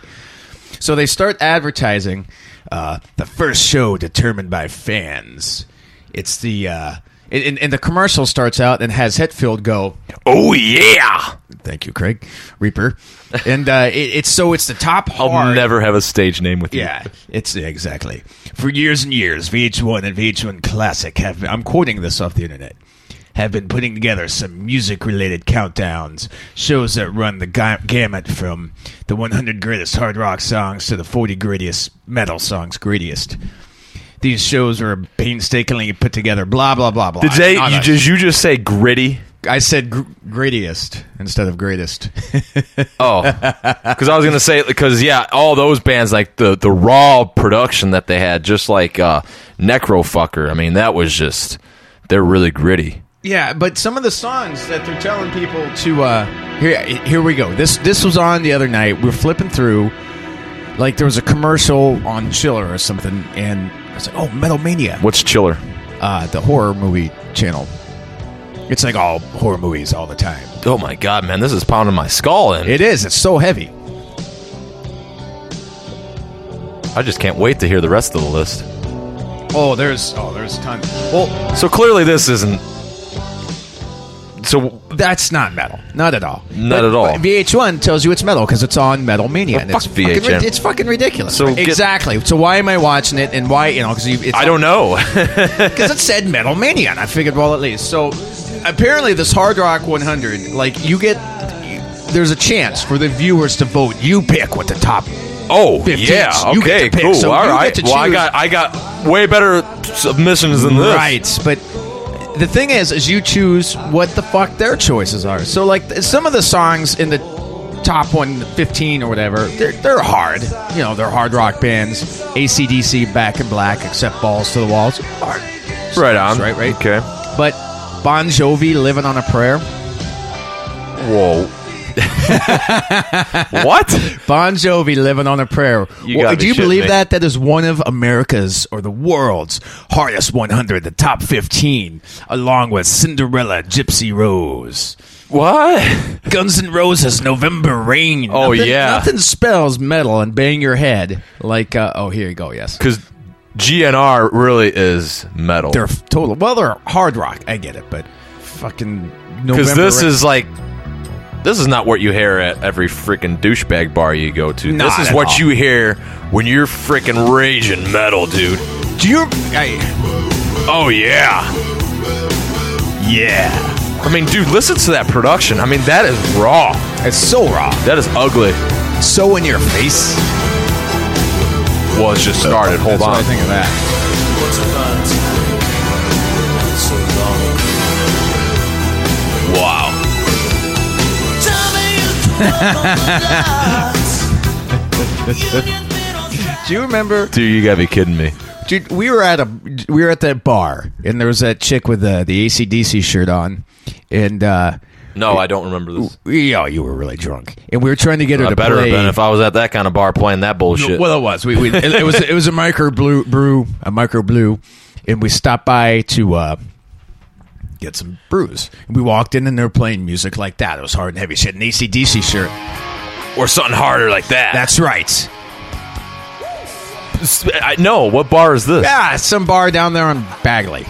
Speaker 2: So they start advertising uh, the first show determined by fans. It's the uh, and, and the commercial starts out and has Hetfield go,
Speaker 1: oh yeah!
Speaker 2: "Thank you, Craig Reaper," <laughs> and uh, it, it's so it's the top
Speaker 1: I'll never have a stage name with you.
Speaker 2: Yeah, it's exactly. For years and years, VH1 and VH1 Classic have been, I'm quoting this off the internet, have been putting together some music related countdowns, shows that run the ga- gamut from the 100 greatest hard rock songs to the 40 greatest metal songs, greatest. These shows are painstakingly put together, blah, blah, blah, blah.
Speaker 1: Did they? You, did you just say gritty?
Speaker 2: I said gr- greatest instead of greatest. <laughs>
Speaker 1: Oh, because I was gonna say because yeah, all those bands like the the raw production that they had, just like uh, Necrofucker. I mean, that was just they're really gritty.
Speaker 2: Yeah, but some of the songs that they're telling people to uh here here we go. This this was on the other night. We're flipping through like there was a commercial on Chiller or something and was like, "Oh, Metal Mania."
Speaker 1: What's chiller?
Speaker 2: Uh the horror movie channel. It's like all horror movies all the time.
Speaker 1: Oh my god, man, this is pounding my skull in.
Speaker 2: It is. It's so heavy.
Speaker 1: I just can't wait to hear the rest of the list.
Speaker 2: Oh, there's oh, there's tons. Well,
Speaker 1: So clearly, this isn't. So
Speaker 2: that's not metal. Not at all.
Speaker 1: Not
Speaker 2: But-
Speaker 1: at all.
Speaker 2: but VH1 tells you it's metal because it's on Metal Mania.
Speaker 1: Well,
Speaker 2: it's fucking,
Speaker 1: VH1.
Speaker 2: rid- it's fucking ridiculous.
Speaker 1: So get-
Speaker 2: exactly. So why am I watching it and why you know because it's
Speaker 1: I don't know. <laughs>
Speaker 2: because it said Metal Mania, and I figured, well, at least. So apparently, this Hard Rock 100, like you get, there's a chance for the viewers to vote. You pick what the top.
Speaker 1: oh
Speaker 2: 15s.
Speaker 1: yeah,
Speaker 2: You
Speaker 1: okay, cool.
Speaker 2: so
Speaker 1: All right. Well, I got I got way better submissions than this.
Speaker 2: Right, but the thing is, is you choose what the fuck their choices are. So like some of the songs in the top 115 or whatever, they're they're hard. You know, they're hard rock bands. ACDC, Back in Black, Accept Balls to the Walls, hard.
Speaker 1: Right on.
Speaker 2: Right, right.
Speaker 1: Okay.
Speaker 2: But Bon Jovi, Living on a Prayer.
Speaker 1: Whoa. <laughs> what?
Speaker 2: Bon Jovi living on a prayer.
Speaker 1: You
Speaker 2: Well, do you believe
Speaker 1: me.
Speaker 2: that? That is one of America's or the world's hardest 100, the top 15, along with Cinderella, Gypsy Rose,
Speaker 1: What?
Speaker 2: Guns N' Roses, November Rain.
Speaker 1: Oh,
Speaker 2: Nothing-
Speaker 1: yeah.
Speaker 2: nothing spells metal and bang your head like. Uh, oh, here you go. Yes,
Speaker 1: Because GNR really is metal.
Speaker 2: they're total. Well, they're hard rock. I get it, but fucking November.
Speaker 1: Because this
Speaker 2: Rain-
Speaker 1: is like. This is not what you hear at every freaking douchebag bar you go to.
Speaker 2: Not
Speaker 1: this is
Speaker 2: at
Speaker 1: what
Speaker 2: all.
Speaker 1: you hear when you're freaking raging metal, dude.
Speaker 2: Do you? I,
Speaker 1: Oh yeah.
Speaker 2: yeah,
Speaker 1: I mean, dude, listen to that production. I mean, that is raw.
Speaker 2: it's so raw,
Speaker 1: That is ugly.
Speaker 2: so in your face.
Speaker 1: Well, it's just started. Hold
Speaker 2: That's what
Speaker 1: on.
Speaker 2: I think of that. <laughs> Do you remember?
Speaker 1: Dude, you gotta be kidding me.
Speaker 2: Dude, we were at a we were at that bar, and there was that chick with the the ACDC shirt on, and uh,
Speaker 1: No, I don't remember this.
Speaker 2: we, oh, you were really drunk, and we were trying to get her
Speaker 1: I
Speaker 2: to
Speaker 1: better
Speaker 2: play.
Speaker 1: have been if I was at that kind of bar playing that bullshit.
Speaker 2: Well, it was. We, we it, it was it was a micro blue brew, a micro blue, and we stopped by to uh, get some brews. And we walked in, and they were playing music like that. It was hard and heavy. She had an ACDC shirt.
Speaker 1: or something harder like that.
Speaker 2: That's right.
Speaker 1: I know. What bar is this?
Speaker 2: Yeah, some bar down there on Bagley,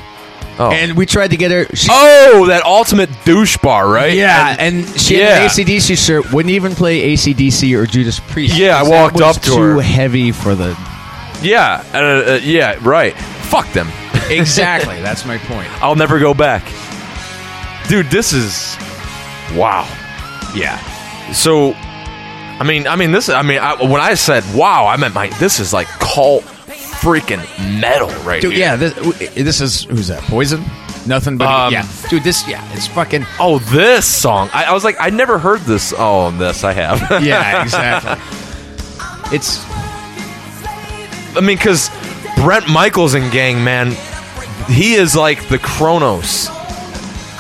Speaker 1: Oh.
Speaker 2: and we tried to get her. She,
Speaker 1: oh, that ultimate douche bar, right?
Speaker 2: Yeah, and, she
Speaker 1: yeah.
Speaker 2: had an ACDC shirt. Wouldn't even play ACDC or Judas Priest.
Speaker 1: Yeah, I walked up to
Speaker 2: too
Speaker 1: her.
Speaker 2: heavy for the.
Speaker 1: Yeah, uh, uh, yeah, right. Fuck them.
Speaker 2: Exactly, that's my point.
Speaker 1: I'll never go back. Dude, this is wow.
Speaker 2: Yeah,
Speaker 1: So I mean, I mean, this. I mean, I, when I said wow, I meant my. This is like cult freaking metal right
Speaker 2: Dude,
Speaker 1: here.
Speaker 2: yeah, this, this is who's that? Poison? Nothing but
Speaker 1: Um,
Speaker 2: yeah, dude. This yeah, it's fucking
Speaker 1: Oh, this song. I, I was like, I never heard this. Oh, this I have. <laughs>
Speaker 2: yeah, exactly. it's
Speaker 1: I mean, because Bret Michaels and gang, man, he is like the Kronos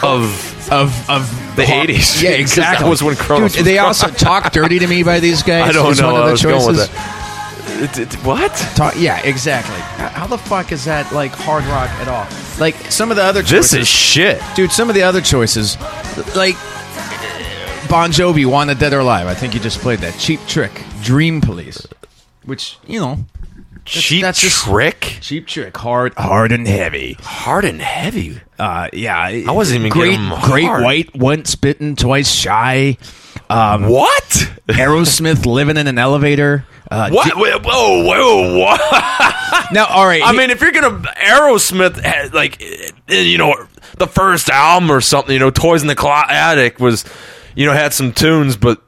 Speaker 1: of
Speaker 2: of of
Speaker 1: the 80s.
Speaker 2: Yeah, <laughs> exactly.
Speaker 1: that was when Kronos
Speaker 2: Dude,
Speaker 1: was
Speaker 2: they also talk dirty to me by these <laughs> guys.
Speaker 1: I don't know.
Speaker 2: One of
Speaker 1: I
Speaker 2: the choices.
Speaker 1: It- it- what?
Speaker 2: Talk, yeah, exactly. How how the fuck is that like hard rock at all? Like some of the other choices,
Speaker 1: This is shit.
Speaker 2: dude. Some of the other choices, like Bon Jovi, "Wanted Dead or Alive." I think you just played that. Cheap Trick, Dream Police, which you know,
Speaker 1: Cheap
Speaker 2: that's just-
Speaker 1: trick.
Speaker 2: Cheap Trick, hard, hard and heavy.
Speaker 1: Hard and heavy.
Speaker 2: Uh, yeah,
Speaker 1: I wasn't even
Speaker 2: great.
Speaker 1: getting 'em
Speaker 2: great
Speaker 1: hard.
Speaker 2: white, once bitten, twice shy. Um,
Speaker 1: What? <laughs>
Speaker 2: Aerosmith living in an elevator. Uh,
Speaker 1: What? Wait, whoa, whoa, what? <laughs>
Speaker 2: Now, all right.
Speaker 1: I mean, if you're gonna Aerosmith, had, like, eh, you know, the first album or something, you know, Toys in the Clo- Attic was, you know, had some tunes, but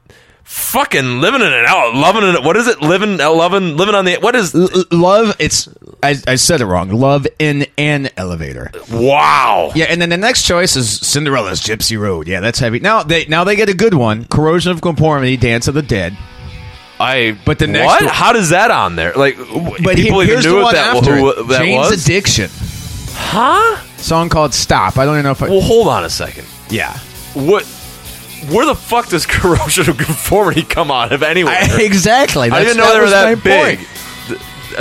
Speaker 1: fucking living in it out, loving it. What is it? Living, uh, loving, living on the. What is?
Speaker 2: L- love. It's I, I said it wrong. Love in an elevator.
Speaker 1: Wow.
Speaker 2: Yeah, and then the next choice is Cinderella's Gypsy Road. Yeah, that's heavy. Now they now they get a good one. Corrosion of Conformity, Dance of the Dead.
Speaker 1: I.
Speaker 2: But the next
Speaker 1: what?
Speaker 2: one-
Speaker 1: How does that on there? Like,
Speaker 2: But
Speaker 1: people
Speaker 2: he,
Speaker 1: even knew what that,
Speaker 2: after
Speaker 1: who that
Speaker 2: Jane's
Speaker 1: was.
Speaker 2: Addiction.
Speaker 1: huh?
Speaker 2: Song called Stop. I don't even know if I.
Speaker 1: Well, hold on a second.
Speaker 2: yeah.
Speaker 1: What? Where the fuck does <laughs> corrosion of conformity come out? of anywhere?
Speaker 2: I- exactly.
Speaker 1: I didn't know they were
Speaker 2: was
Speaker 1: that big.
Speaker 2: point.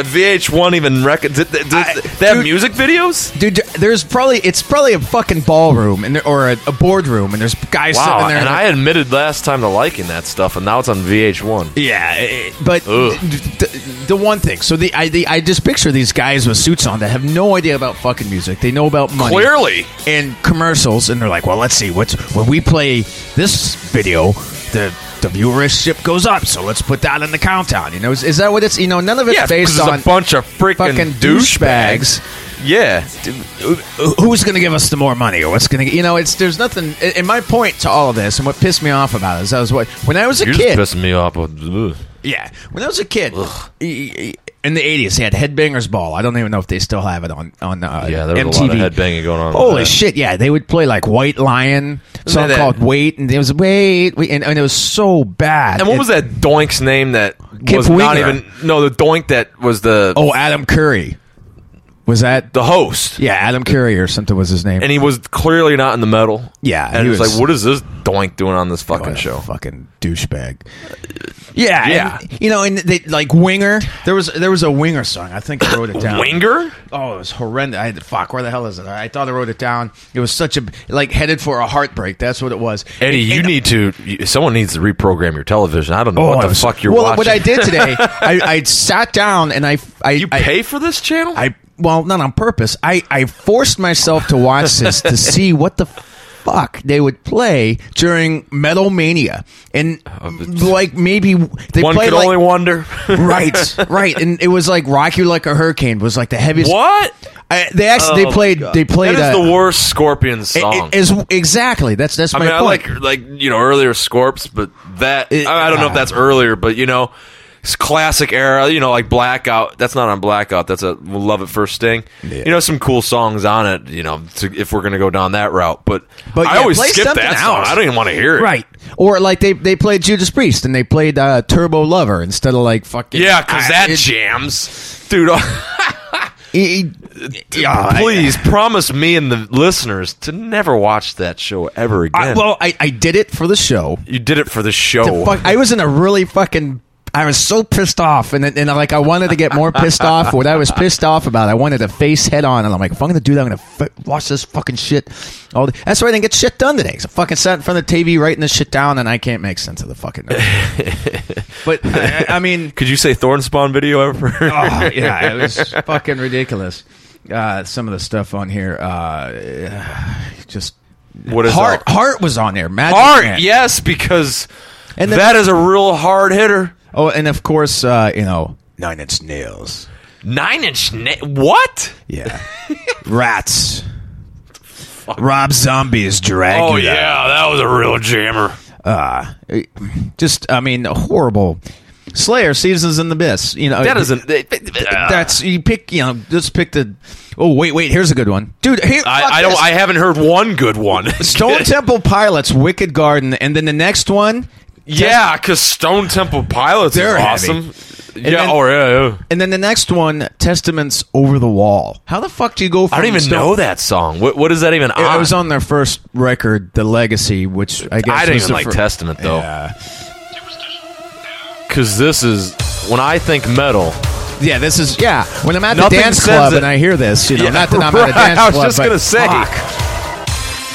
Speaker 1: Th- uh, VH1 even record. Did, did,
Speaker 2: I-
Speaker 1: they have
Speaker 2: dude-
Speaker 1: music videos?
Speaker 2: Dude, there's probably it's probably a fucking ballroom and or a, a boardroom, and there's guys
Speaker 1: Wow,
Speaker 2: sitting there.
Speaker 1: and
Speaker 2: they're-
Speaker 1: I admitted last time to liking that stuff, and now it's on VH1.
Speaker 2: Yeah, eh, but
Speaker 1: Ugh.
Speaker 2: the, the one thing. So the I the, I just picture these guys with suits on that have no idea about fucking music. They know about money
Speaker 1: Clearly,
Speaker 2: and commercials, and they're like, "Well, let's see what's when we play this video, the the viewership goes up. So let's put that in the countdown." You know, is, is that what it's? You know, none of it's
Speaker 1: yeah,
Speaker 2: based on
Speaker 1: a bunch of freaking
Speaker 2: fucking
Speaker 1: douchebags. Yeah,
Speaker 2: who's going to give us the more money or what's going to you know it's there's nothing and my point to all of this and what pissed me off about it is I was what when I was a
Speaker 1: you're
Speaker 2: kid
Speaker 1: just pissing me off. With, ugh.
Speaker 2: Yeah, when I was a kid e- in the eighties, they had Headbangers Ball. I don't even know if they still have it on on uh,
Speaker 1: Yeah, there was
Speaker 2: MTV.
Speaker 1: a lot of headbanging going on.
Speaker 2: Holy shit! Yeah, they would play like White Lion song
Speaker 1: that-
Speaker 2: called "Wait," and it was "Wait," wait and, and it was so bad.
Speaker 1: And what
Speaker 2: It-
Speaker 1: was that doink's name that
Speaker 2: Kip
Speaker 1: was not
Speaker 2: Winger.
Speaker 1: even no the doink that was the
Speaker 2: Oh, Adam Curry. Was that?
Speaker 1: the host,
Speaker 2: Yeah, Adam Curry or something was his name.
Speaker 1: and he was clearly not in the metal.
Speaker 2: Yeah,
Speaker 1: and
Speaker 2: he
Speaker 1: was,
Speaker 2: was-
Speaker 1: like, what is this doink doing on this oh,
Speaker 2: What
Speaker 1: fucking show?
Speaker 2: Fucking douchebag. Yeah,
Speaker 1: Yeah.
Speaker 2: and, you know, and they like Winger. There was there was a Winger song. I think I wrote it down.
Speaker 1: Winger?
Speaker 2: Oh, it was horrendous. I had to, fuck. Where the hell is it? I thought I wrote it down. It was such a like headed for a heartbreak. That's what it was.
Speaker 1: Eddie,
Speaker 2: And-
Speaker 1: you
Speaker 2: and-
Speaker 1: need to. Someone needs to reprogram your television. I don't know
Speaker 2: Oh,
Speaker 1: what the
Speaker 2: was-
Speaker 1: fuck you're watching.
Speaker 2: well,
Speaker 1: watching.
Speaker 2: what I did today, <laughs> I, I sat down and I, I
Speaker 1: you
Speaker 2: I,
Speaker 1: pay for this channel?
Speaker 2: I well, not on purpose. I, I forced myself to watch this to <laughs> see what the fuck they would play during Metal Mania, and <laughs> like maybe they
Speaker 1: One
Speaker 2: played
Speaker 1: could
Speaker 2: like,
Speaker 1: only wonder. <laughs>
Speaker 2: right, right, and it was like "Rock You Like a Hurricane" was like the heaviest.
Speaker 1: what?
Speaker 2: I, they actually
Speaker 1: Oh,
Speaker 2: they played they played
Speaker 1: That is
Speaker 2: uh,
Speaker 1: the worst Scorpion
Speaker 2: it-
Speaker 1: song.
Speaker 2: it is exactly that's that's
Speaker 1: I
Speaker 2: my
Speaker 1: mean, I
Speaker 2: point.
Speaker 1: like like you know earlier Scorps, but that
Speaker 2: It-
Speaker 1: I I don't know if
Speaker 2: uh,
Speaker 1: that's earlier, but you know, classic era. You know, like Blackout. That's not on Blackout. That's a Love at First Sting.
Speaker 2: Yeah.
Speaker 1: You know, some cool songs on it. You know, to, if we're gonna go down that route, but
Speaker 2: But
Speaker 1: I
Speaker 2: yeah,
Speaker 1: always skip that song. I don't even want to hear it.
Speaker 2: Right. Or like they they played Judas Priest and they played uh, Turbo Lover instead of like fucking
Speaker 1: Yeah, because that
Speaker 2: it-
Speaker 1: jams, dude. <laughs>
Speaker 2: it- it- yeah, I-
Speaker 1: please promise me and the listeners to never watch that show ever again.
Speaker 2: I, well, I, I did it for the show.
Speaker 1: you did it for the show.
Speaker 2: Fuck, I was in a really fucking. I was so pissed off, and and like I wanted to get more pissed off. What I was pissed off about, I wanted to face head on, and I'm like, if I'm gonna do that, I'm gonna f- watch this fucking shit. All the, that's why I didn't get shit done today. So I fucking sat in front of the TV writing this shit down, and I can't make sense of the fucking. <laughs> but I, I mean, <laughs>
Speaker 1: Could you say Thorn Spawn video ever?
Speaker 2: oh, yeah, <laughs> it was fucking ridiculous. Uh, some of the stuff on here, uh, just
Speaker 1: what is
Speaker 2: heart.
Speaker 1: that?
Speaker 2: Heart was on there. Magic
Speaker 1: Hard,
Speaker 2: Man.
Speaker 1: yes, because
Speaker 2: And then-
Speaker 1: that is a real hard hitter.
Speaker 2: Oh, and of course, uh, you know, Nine Inch Nails.
Speaker 1: Nine inch na- what?
Speaker 2: Yeah, <laughs> Rats. Rob Zombie is Dragula.
Speaker 1: Oh yeah, that was a real jammer.
Speaker 2: Uh, just, I mean, horrible. Slayer, Seasons in the Abyss. You know,
Speaker 1: That isn't.
Speaker 2: That's you pick. You know, just pick the. Oh wait, wait. Here's a good one, dude. Here, fuck
Speaker 1: I, I don't.
Speaker 2: this.
Speaker 1: I haven't heard one good one. <laughs>
Speaker 2: Stone Temple Pilots, Wicked Garden, and then the next one,
Speaker 1: yeah, because Stone Temple Pilots
Speaker 2: They're
Speaker 1: is
Speaker 2: heavy.
Speaker 1: awesome. Yeah.
Speaker 2: then-
Speaker 1: oh yeah. yeah.
Speaker 2: and then the next one, Testaments Over the Wall. How the fuck do you go from?
Speaker 1: I don't even
Speaker 2: Stone-
Speaker 1: know that song. What What is that even?
Speaker 2: It,
Speaker 1: on?
Speaker 2: it was on their first record, The Legacy, which I guess
Speaker 1: I didn't
Speaker 2: was
Speaker 1: even
Speaker 2: the
Speaker 1: like
Speaker 2: fir-
Speaker 1: Testament though,
Speaker 2: Yeah.
Speaker 1: because this is when I think metal.
Speaker 2: Yeah, this is yeah. When I'm at
Speaker 1: Nothing
Speaker 2: the dance
Speaker 1: says
Speaker 2: club
Speaker 1: it-
Speaker 2: and I hear this, you know,
Speaker 1: Yeah,
Speaker 2: not that I'm at a <laughs>
Speaker 1: right,
Speaker 2: dance club.
Speaker 1: I was just
Speaker 2: but
Speaker 1: gonna say.
Speaker 2: fuck.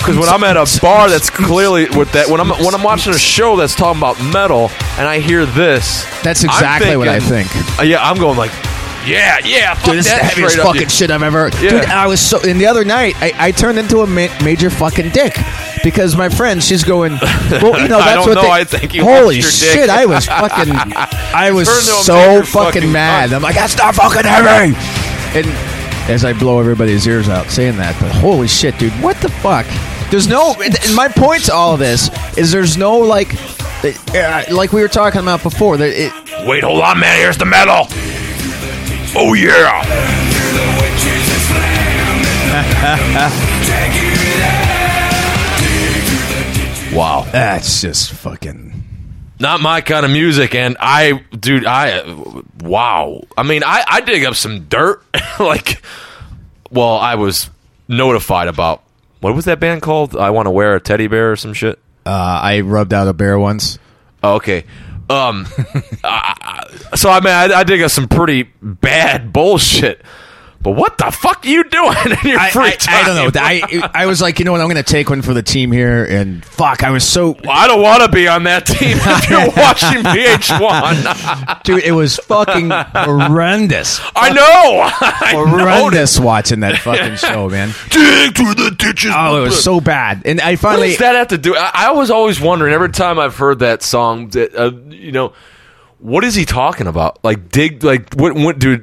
Speaker 1: Because when I'm at a bar that's <laughs> clearly with that when I'm when I'm watching a show that's talking about metal and I hear this,
Speaker 2: That's
Speaker 1: I'm
Speaker 2: exactly what I
Speaker 1: thinking-
Speaker 2: think.
Speaker 1: Uh, yeah, I'm going like, yeah, yeah, fuck
Speaker 2: Dude, this is the
Speaker 1: that
Speaker 2: heaviest
Speaker 1: straight up.
Speaker 2: fucking shit I've ever.
Speaker 1: Yeah.
Speaker 2: Dude, I was so. And the other night, I, I turned into a ma- major fucking dick because my friend, she's going. Well, you <laughs> know,
Speaker 1: I
Speaker 2: that's
Speaker 1: don't
Speaker 2: what
Speaker 1: know,
Speaker 2: they-
Speaker 1: I think you
Speaker 2: Holy
Speaker 1: lost your dick.
Speaker 2: shit! I was fucking. <laughs> I was
Speaker 1: Turned into a
Speaker 2: so
Speaker 1: major
Speaker 2: fucking
Speaker 1: fucking
Speaker 2: mad.
Speaker 1: cunt.
Speaker 2: I'm like, that's not fucking heavy. And as I blow everybody's ears out saying that, but holy shit, dude, what the fuck? There's no. and My point to all of this is there's no like. Uh, like we were talking about before, that it,
Speaker 1: Wait, hold on, man. Here's the metal. Oh yeah. <laughs> wow.
Speaker 2: that's just fucking.
Speaker 1: Not my kind of music, and I, dude, I, wow. I mean, I, I dig up some dirt. <laughs> like, well, I was notified about what was that band called? I want to wear a teddy bear or some shit.
Speaker 2: Uh, I rubbed out a bear once.
Speaker 1: Oh, okay. Um, <laughs> I- so I mean, I, I dig up some pretty bad <laughs> bullshit. But what the fuck are you doing in your
Speaker 2: I,
Speaker 1: free
Speaker 2: I,
Speaker 1: time?
Speaker 2: I don't know. I I was like, you know what? I'm going to take one for the team here, and fuck, I was so
Speaker 1: Well, I don't want to be on that team if <laughs> you're watching VH1. <laughs>
Speaker 2: dude. It was fucking horrendous,
Speaker 1: I know. <laughs> I
Speaker 2: horrendous watching that fucking show, man.
Speaker 1: Dig through the ditches.
Speaker 2: Oh, it was so bad, and I
Speaker 1: What
Speaker 2: finally.
Speaker 1: does that have to do? I, I was always wondering every time I've heard that song that uh, you know, what is he talking about? Like dig, like what? What dude?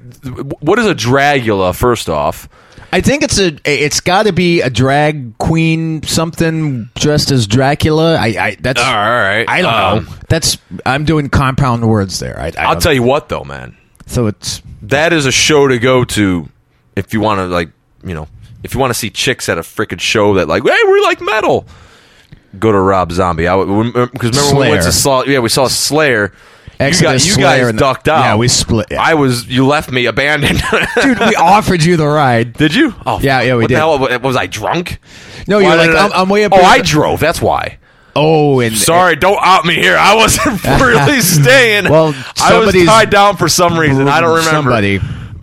Speaker 1: What is a Dragula? First off,
Speaker 2: I think it's a. It's got to be a drag queen, something dressed as Dracula. I. I that's.
Speaker 1: all right.
Speaker 2: I don't
Speaker 1: Um,
Speaker 2: know. That's. I'm doing compound words there. I, I
Speaker 1: I'll
Speaker 2: don't-
Speaker 1: tell you what, though, man.
Speaker 2: So it's.
Speaker 1: That is a show to go to if you want to, like, you know, if you want to see chicks at a freaking show that, like, hey, we like metal. Go to Rob Zombie. I because remember when we went to
Speaker 2: Slayer.
Speaker 1: saw yeah we saw Slayer.
Speaker 2: Exodus,
Speaker 1: you guys, you
Speaker 2: Slayer,
Speaker 1: guys
Speaker 2: and-
Speaker 1: ducked out.
Speaker 2: Yeah, we split, yeah.
Speaker 1: I was you left me abandoned. <laughs>
Speaker 2: Dude, we offered you the ride.
Speaker 1: Did you? Oh,
Speaker 2: Yeah, yeah, we
Speaker 1: what
Speaker 2: did.
Speaker 1: The hell, was was I drunk?
Speaker 2: No, you're
Speaker 1: Why
Speaker 2: like,
Speaker 1: did
Speaker 2: I'm, I'm way up
Speaker 1: Oh,
Speaker 2: here.
Speaker 1: I drove. That's why.
Speaker 2: Oh, and
Speaker 1: Sorry, don't out me here. I wasn't <laughs> really staying.
Speaker 2: Well,
Speaker 1: I was
Speaker 2: somebody's-
Speaker 1: tied down for some reason. I don't remember.
Speaker 2: Somebody.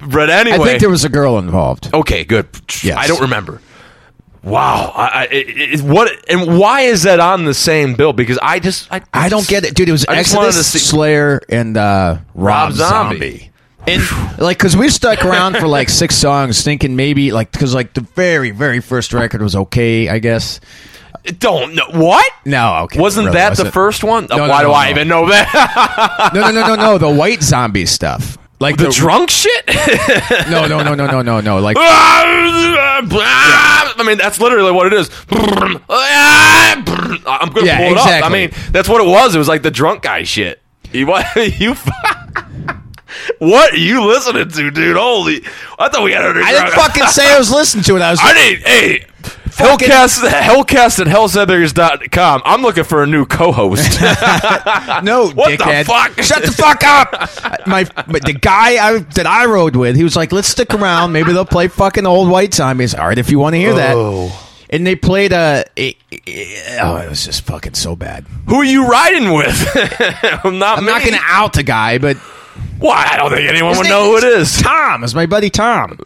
Speaker 1: But anyway,
Speaker 2: I think there was a girl involved.
Speaker 1: Okay, good.
Speaker 2: Yes.
Speaker 1: I don't remember. Wow, I, I, it, it, what and why is that on the same bill? Because I just I,
Speaker 2: I don't get it, dude. It was
Speaker 1: I
Speaker 2: Exodus,
Speaker 1: see-
Speaker 2: Slayer, and uh, Rob,
Speaker 1: Rob Zombie.
Speaker 2: And like, cause we stuck around for like six songs, thinking maybe like, cause like the very, very first record was okay, I guess.
Speaker 1: don't know what.
Speaker 2: No, okay,
Speaker 1: Wasn't
Speaker 2: really
Speaker 1: that the
Speaker 2: wasn't.
Speaker 1: first one?
Speaker 2: No, no,
Speaker 1: why do
Speaker 2: no,
Speaker 1: I
Speaker 2: no.
Speaker 1: even know that? <laughs>
Speaker 2: No, no, no, no, no. The <laughs> white zombie stuff, like
Speaker 1: the drunk shit. <laughs>
Speaker 2: No, no, no, no, no, no, no. Like,
Speaker 1: I mean, that's literally what it is. I'm gonna
Speaker 2: Yeah,
Speaker 1: pull it up. I mean, that's what it was. It was like the drunk guy shit. You what? <laughs> You. What are you listening to, dude? Holy! I thought we had.
Speaker 2: I didn't fucking say I was listening to it. I was. <laughs>
Speaker 1: I didn't. Hey, Hellcast, Hellcast at hellsethers.com. I'm looking for a new co-host. <laughs>
Speaker 2: No, <laughs>
Speaker 1: What the fuck?
Speaker 2: Shut the fuck up. <laughs> My, but the guy I, that I rode with, he was like, "Let's stick around. Maybe they'll play fucking old white zombies." All right, if you want to hear
Speaker 1: Oh.
Speaker 2: that. And they played a, a, a- Oh, it was just fucking so bad.
Speaker 1: Who are you riding with? I'm not.
Speaker 2: I'm not going to out the guy, but
Speaker 1: Why? I don't think anyone
Speaker 2: His
Speaker 1: would know who it is.
Speaker 2: Tom is my buddy Tom.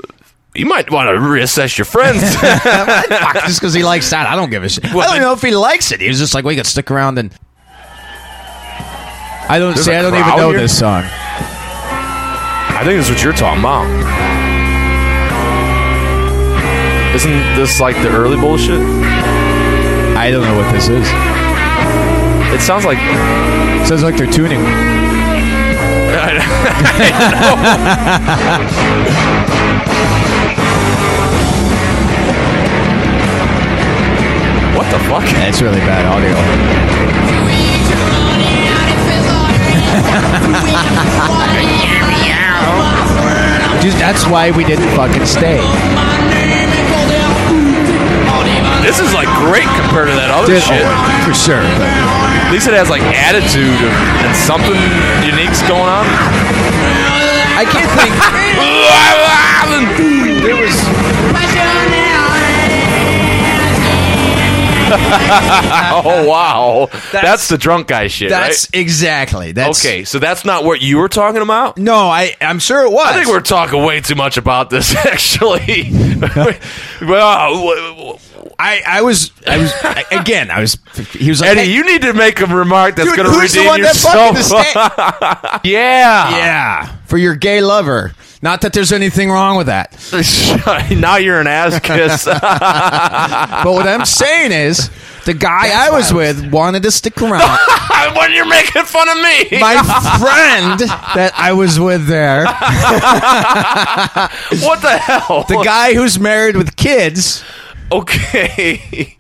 Speaker 1: You might want to reassess your friends. <laughs>
Speaker 2: Fuck, just because he likes that, I don't give a shit. I don't know if he likes it. He was just like, "We could stick around and." I don't
Speaker 1: There's
Speaker 2: see.
Speaker 1: a
Speaker 2: I don't even
Speaker 1: crowd
Speaker 2: know
Speaker 1: here?
Speaker 2: this song.
Speaker 1: I think that's what you're talking about. Isn't this like the early bullshit?
Speaker 2: I don't know what this is.
Speaker 1: It sounds like
Speaker 2: Sounds like they're tuning.
Speaker 1: I, <laughs> what the fuck?
Speaker 2: Yeah, it's really bad audio. <laughs> Dude, that's why we didn't fucking stay.
Speaker 1: This is like great compared to that other
Speaker 2: Dude,
Speaker 1: shit.
Speaker 2: oh, for sure. but-
Speaker 1: At least it has like attitude and, something unique's going on.
Speaker 2: I can't think. <laughs> There was. <laughs>
Speaker 1: oh wow, that's, the drunk guy shit,
Speaker 2: That's
Speaker 1: right?
Speaker 2: exactly. That's
Speaker 1: Okay, so that's not what you were talking about.
Speaker 2: No, I. I'm sure it was.
Speaker 1: I think we're talking way too much about this, <laughs> actually. well,
Speaker 2: I. I was. I was. <laughs> I- again. I was. He was like,
Speaker 1: Eddie,
Speaker 2: hey,
Speaker 1: you need to make a remark that's going to
Speaker 2: who's the
Speaker 1: redeem
Speaker 2: one that
Speaker 1: yourself.
Speaker 2: fucking <laughs>
Speaker 1: yeah,
Speaker 2: Yeah, for your gay lover. Not that there's anything wrong with that. <laughs>
Speaker 1: now you're an ass kiss.
Speaker 2: But what I'm saying is, the guy I was with wanted to stick around.
Speaker 1: when you're making fun of me,
Speaker 2: My friend that I was with there,
Speaker 1: what the hell?
Speaker 2: the guy who's married with kids,
Speaker 1: okay. <laughs>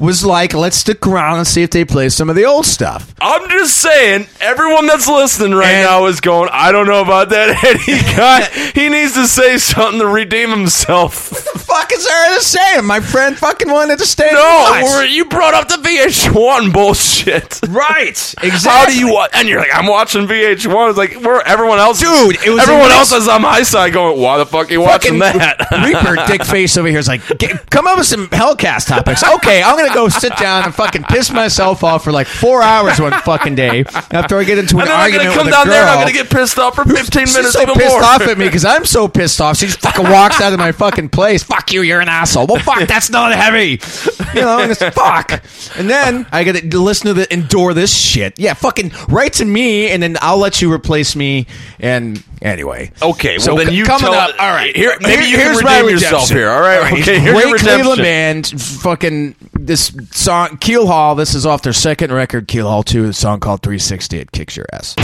Speaker 2: was like, "Let's stick around and see if they play some of the old stuff."
Speaker 1: I'm just saying, everyone that's listening right
Speaker 2: And-
Speaker 1: now is going, I don't know about that <laughs> Eddie guy. he needs to say something to redeem himself.
Speaker 2: What the fuck is there to say? My friend fucking wanted to stay.
Speaker 1: No, we're- you brought up the VH1 bullshit.
Speaker 2: right, exactly. <laughs>
Speaker 1: How do you watch? And you're like, I'm watching VH1. It's like, where everyone else,
Speaker 2: Dude, it was
Speaker 1: everyone else is on my side going, why the fuck are you watching that? <laughs>
Speaker 2: Reaper dick face over here is like, come up with some Hellcast topics. Okay, I'm gonna go sit down and fucking piss myself off for like four hours one fucking day after I get into an
Speaker 1: and then I'm
Speaker 2: argument
Speaker 1: gonna come
Speaker 2: with a
Speaker 1: down
Speaker 2: girl.
Speaker 1: there and I'm gonna get pissed off for 15
Speaker 2: She's
Speaker 1: minutes
Speaker 2: so
Speaker 1: even
Speaker 2: pissed
Speaker 1: more.
Speaker 2: off at me because I'm so pissed off. She just fucking walks out of my fucking place. Fuck you, you're an asshole. Well, fuck, that's not heavy. You know, and it's fuck. And then I gotta listen to the endure this shit. Yeah, fucking write to me, and then I'll let you replace me. And anyway,
Speaker 1: Okay, well
Speaker 2: So
Speaker 1: then you
Speaker 2: coming
Speaker 1: tell-
Speaker 2: up. All right,
Speaker 1: here- maybe you can
Speaker 2: here's
Speaker 1: redeem
Speaker 2: my
Speaker 1: yourself here, all right? Okay, here's
Speaker 2: great. Cleveland band. Fucking this song, Keelhaul. This is off their second record, Keelhaul Two. The song called 360. It kicks your ass.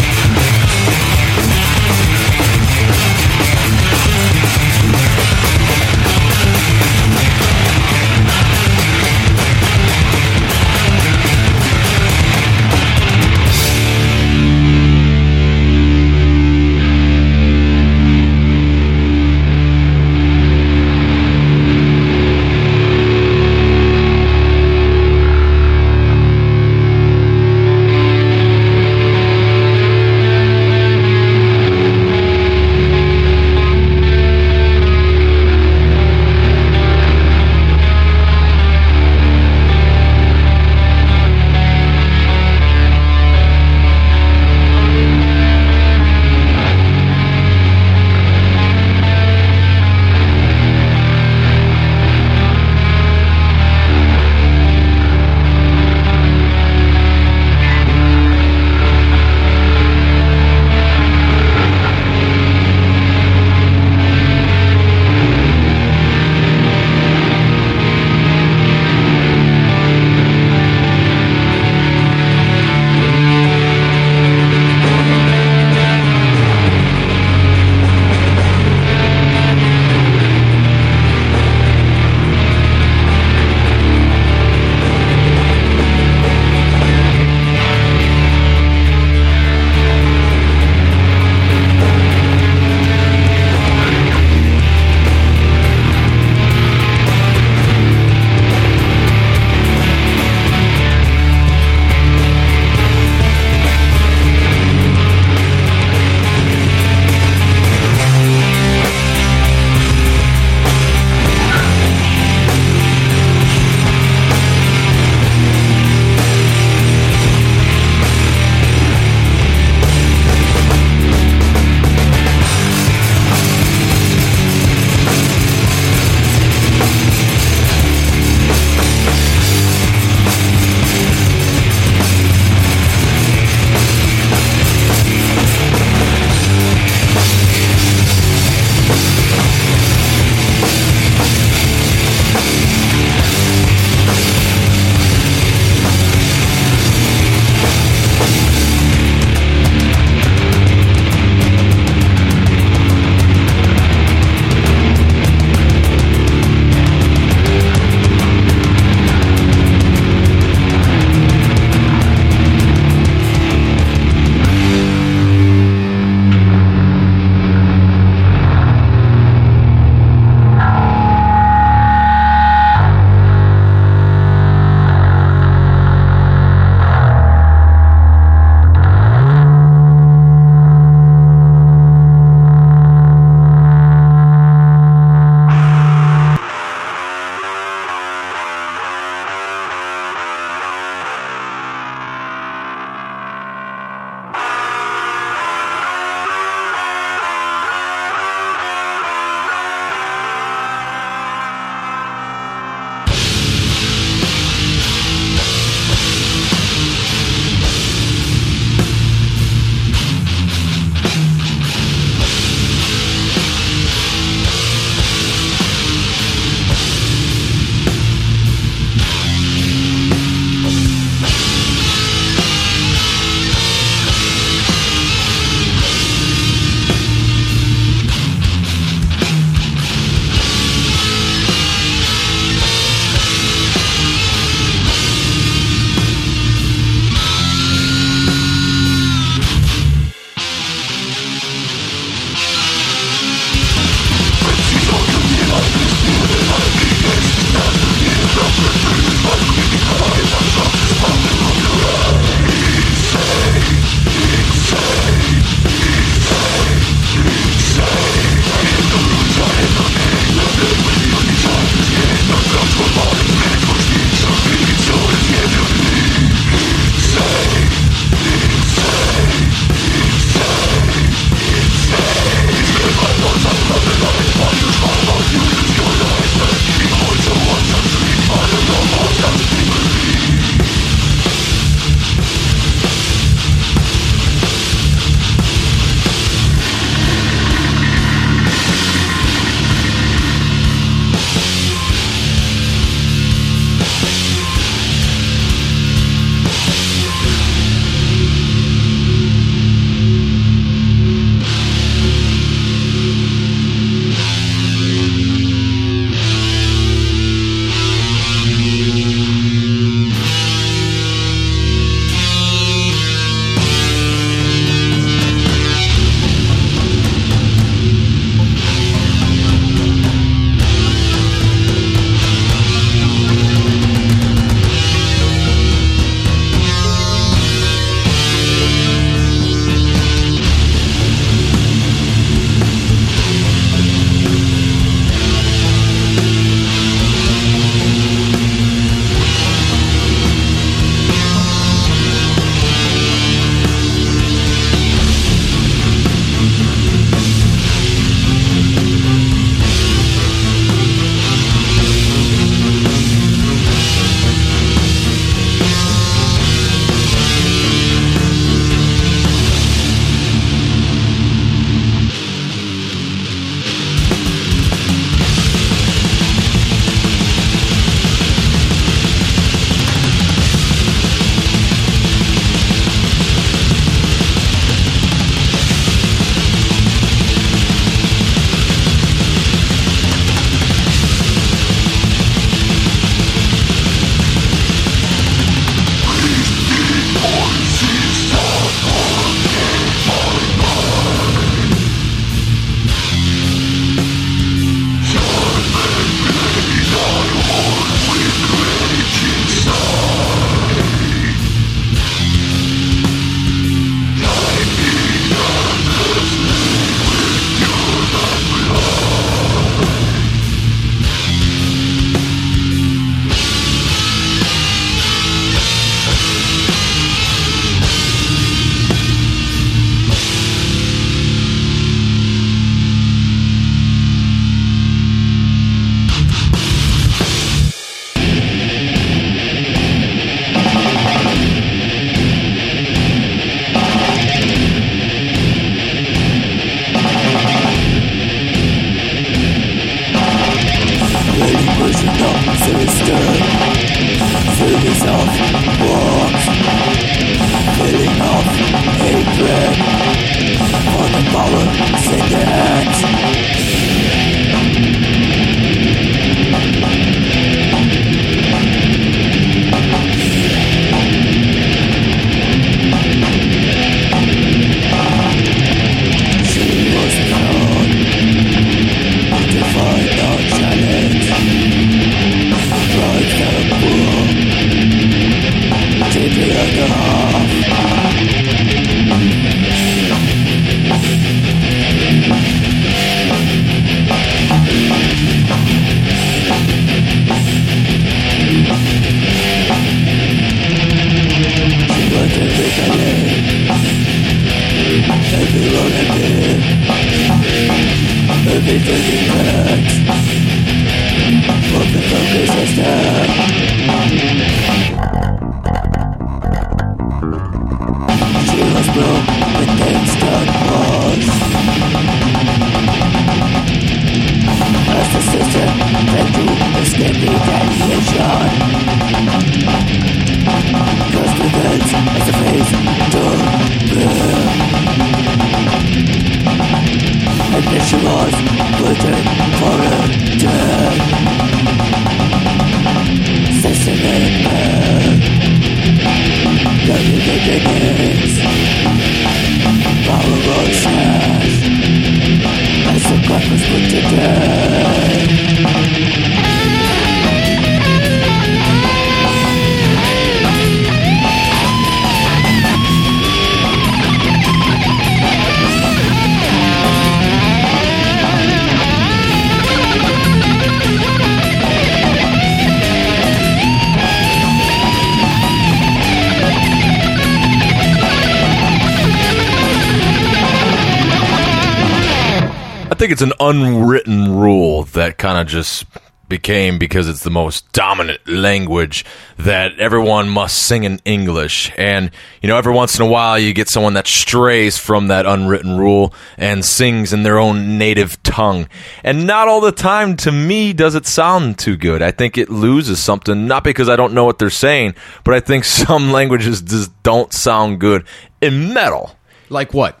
Speaker 1: Think it's an unwritten rule that kind of just became because it's the most dominant language that everyone must sing in English. And, you know, every once in a while you get someone that strays from that unwritten rule and sings in their own native tongue. And not all the time, to me, does it sound too good. I think it loses something, not because I don't know what they're saying, but I think <laughs> some languages just don't sound good in metal.
Speaker 2: Like what?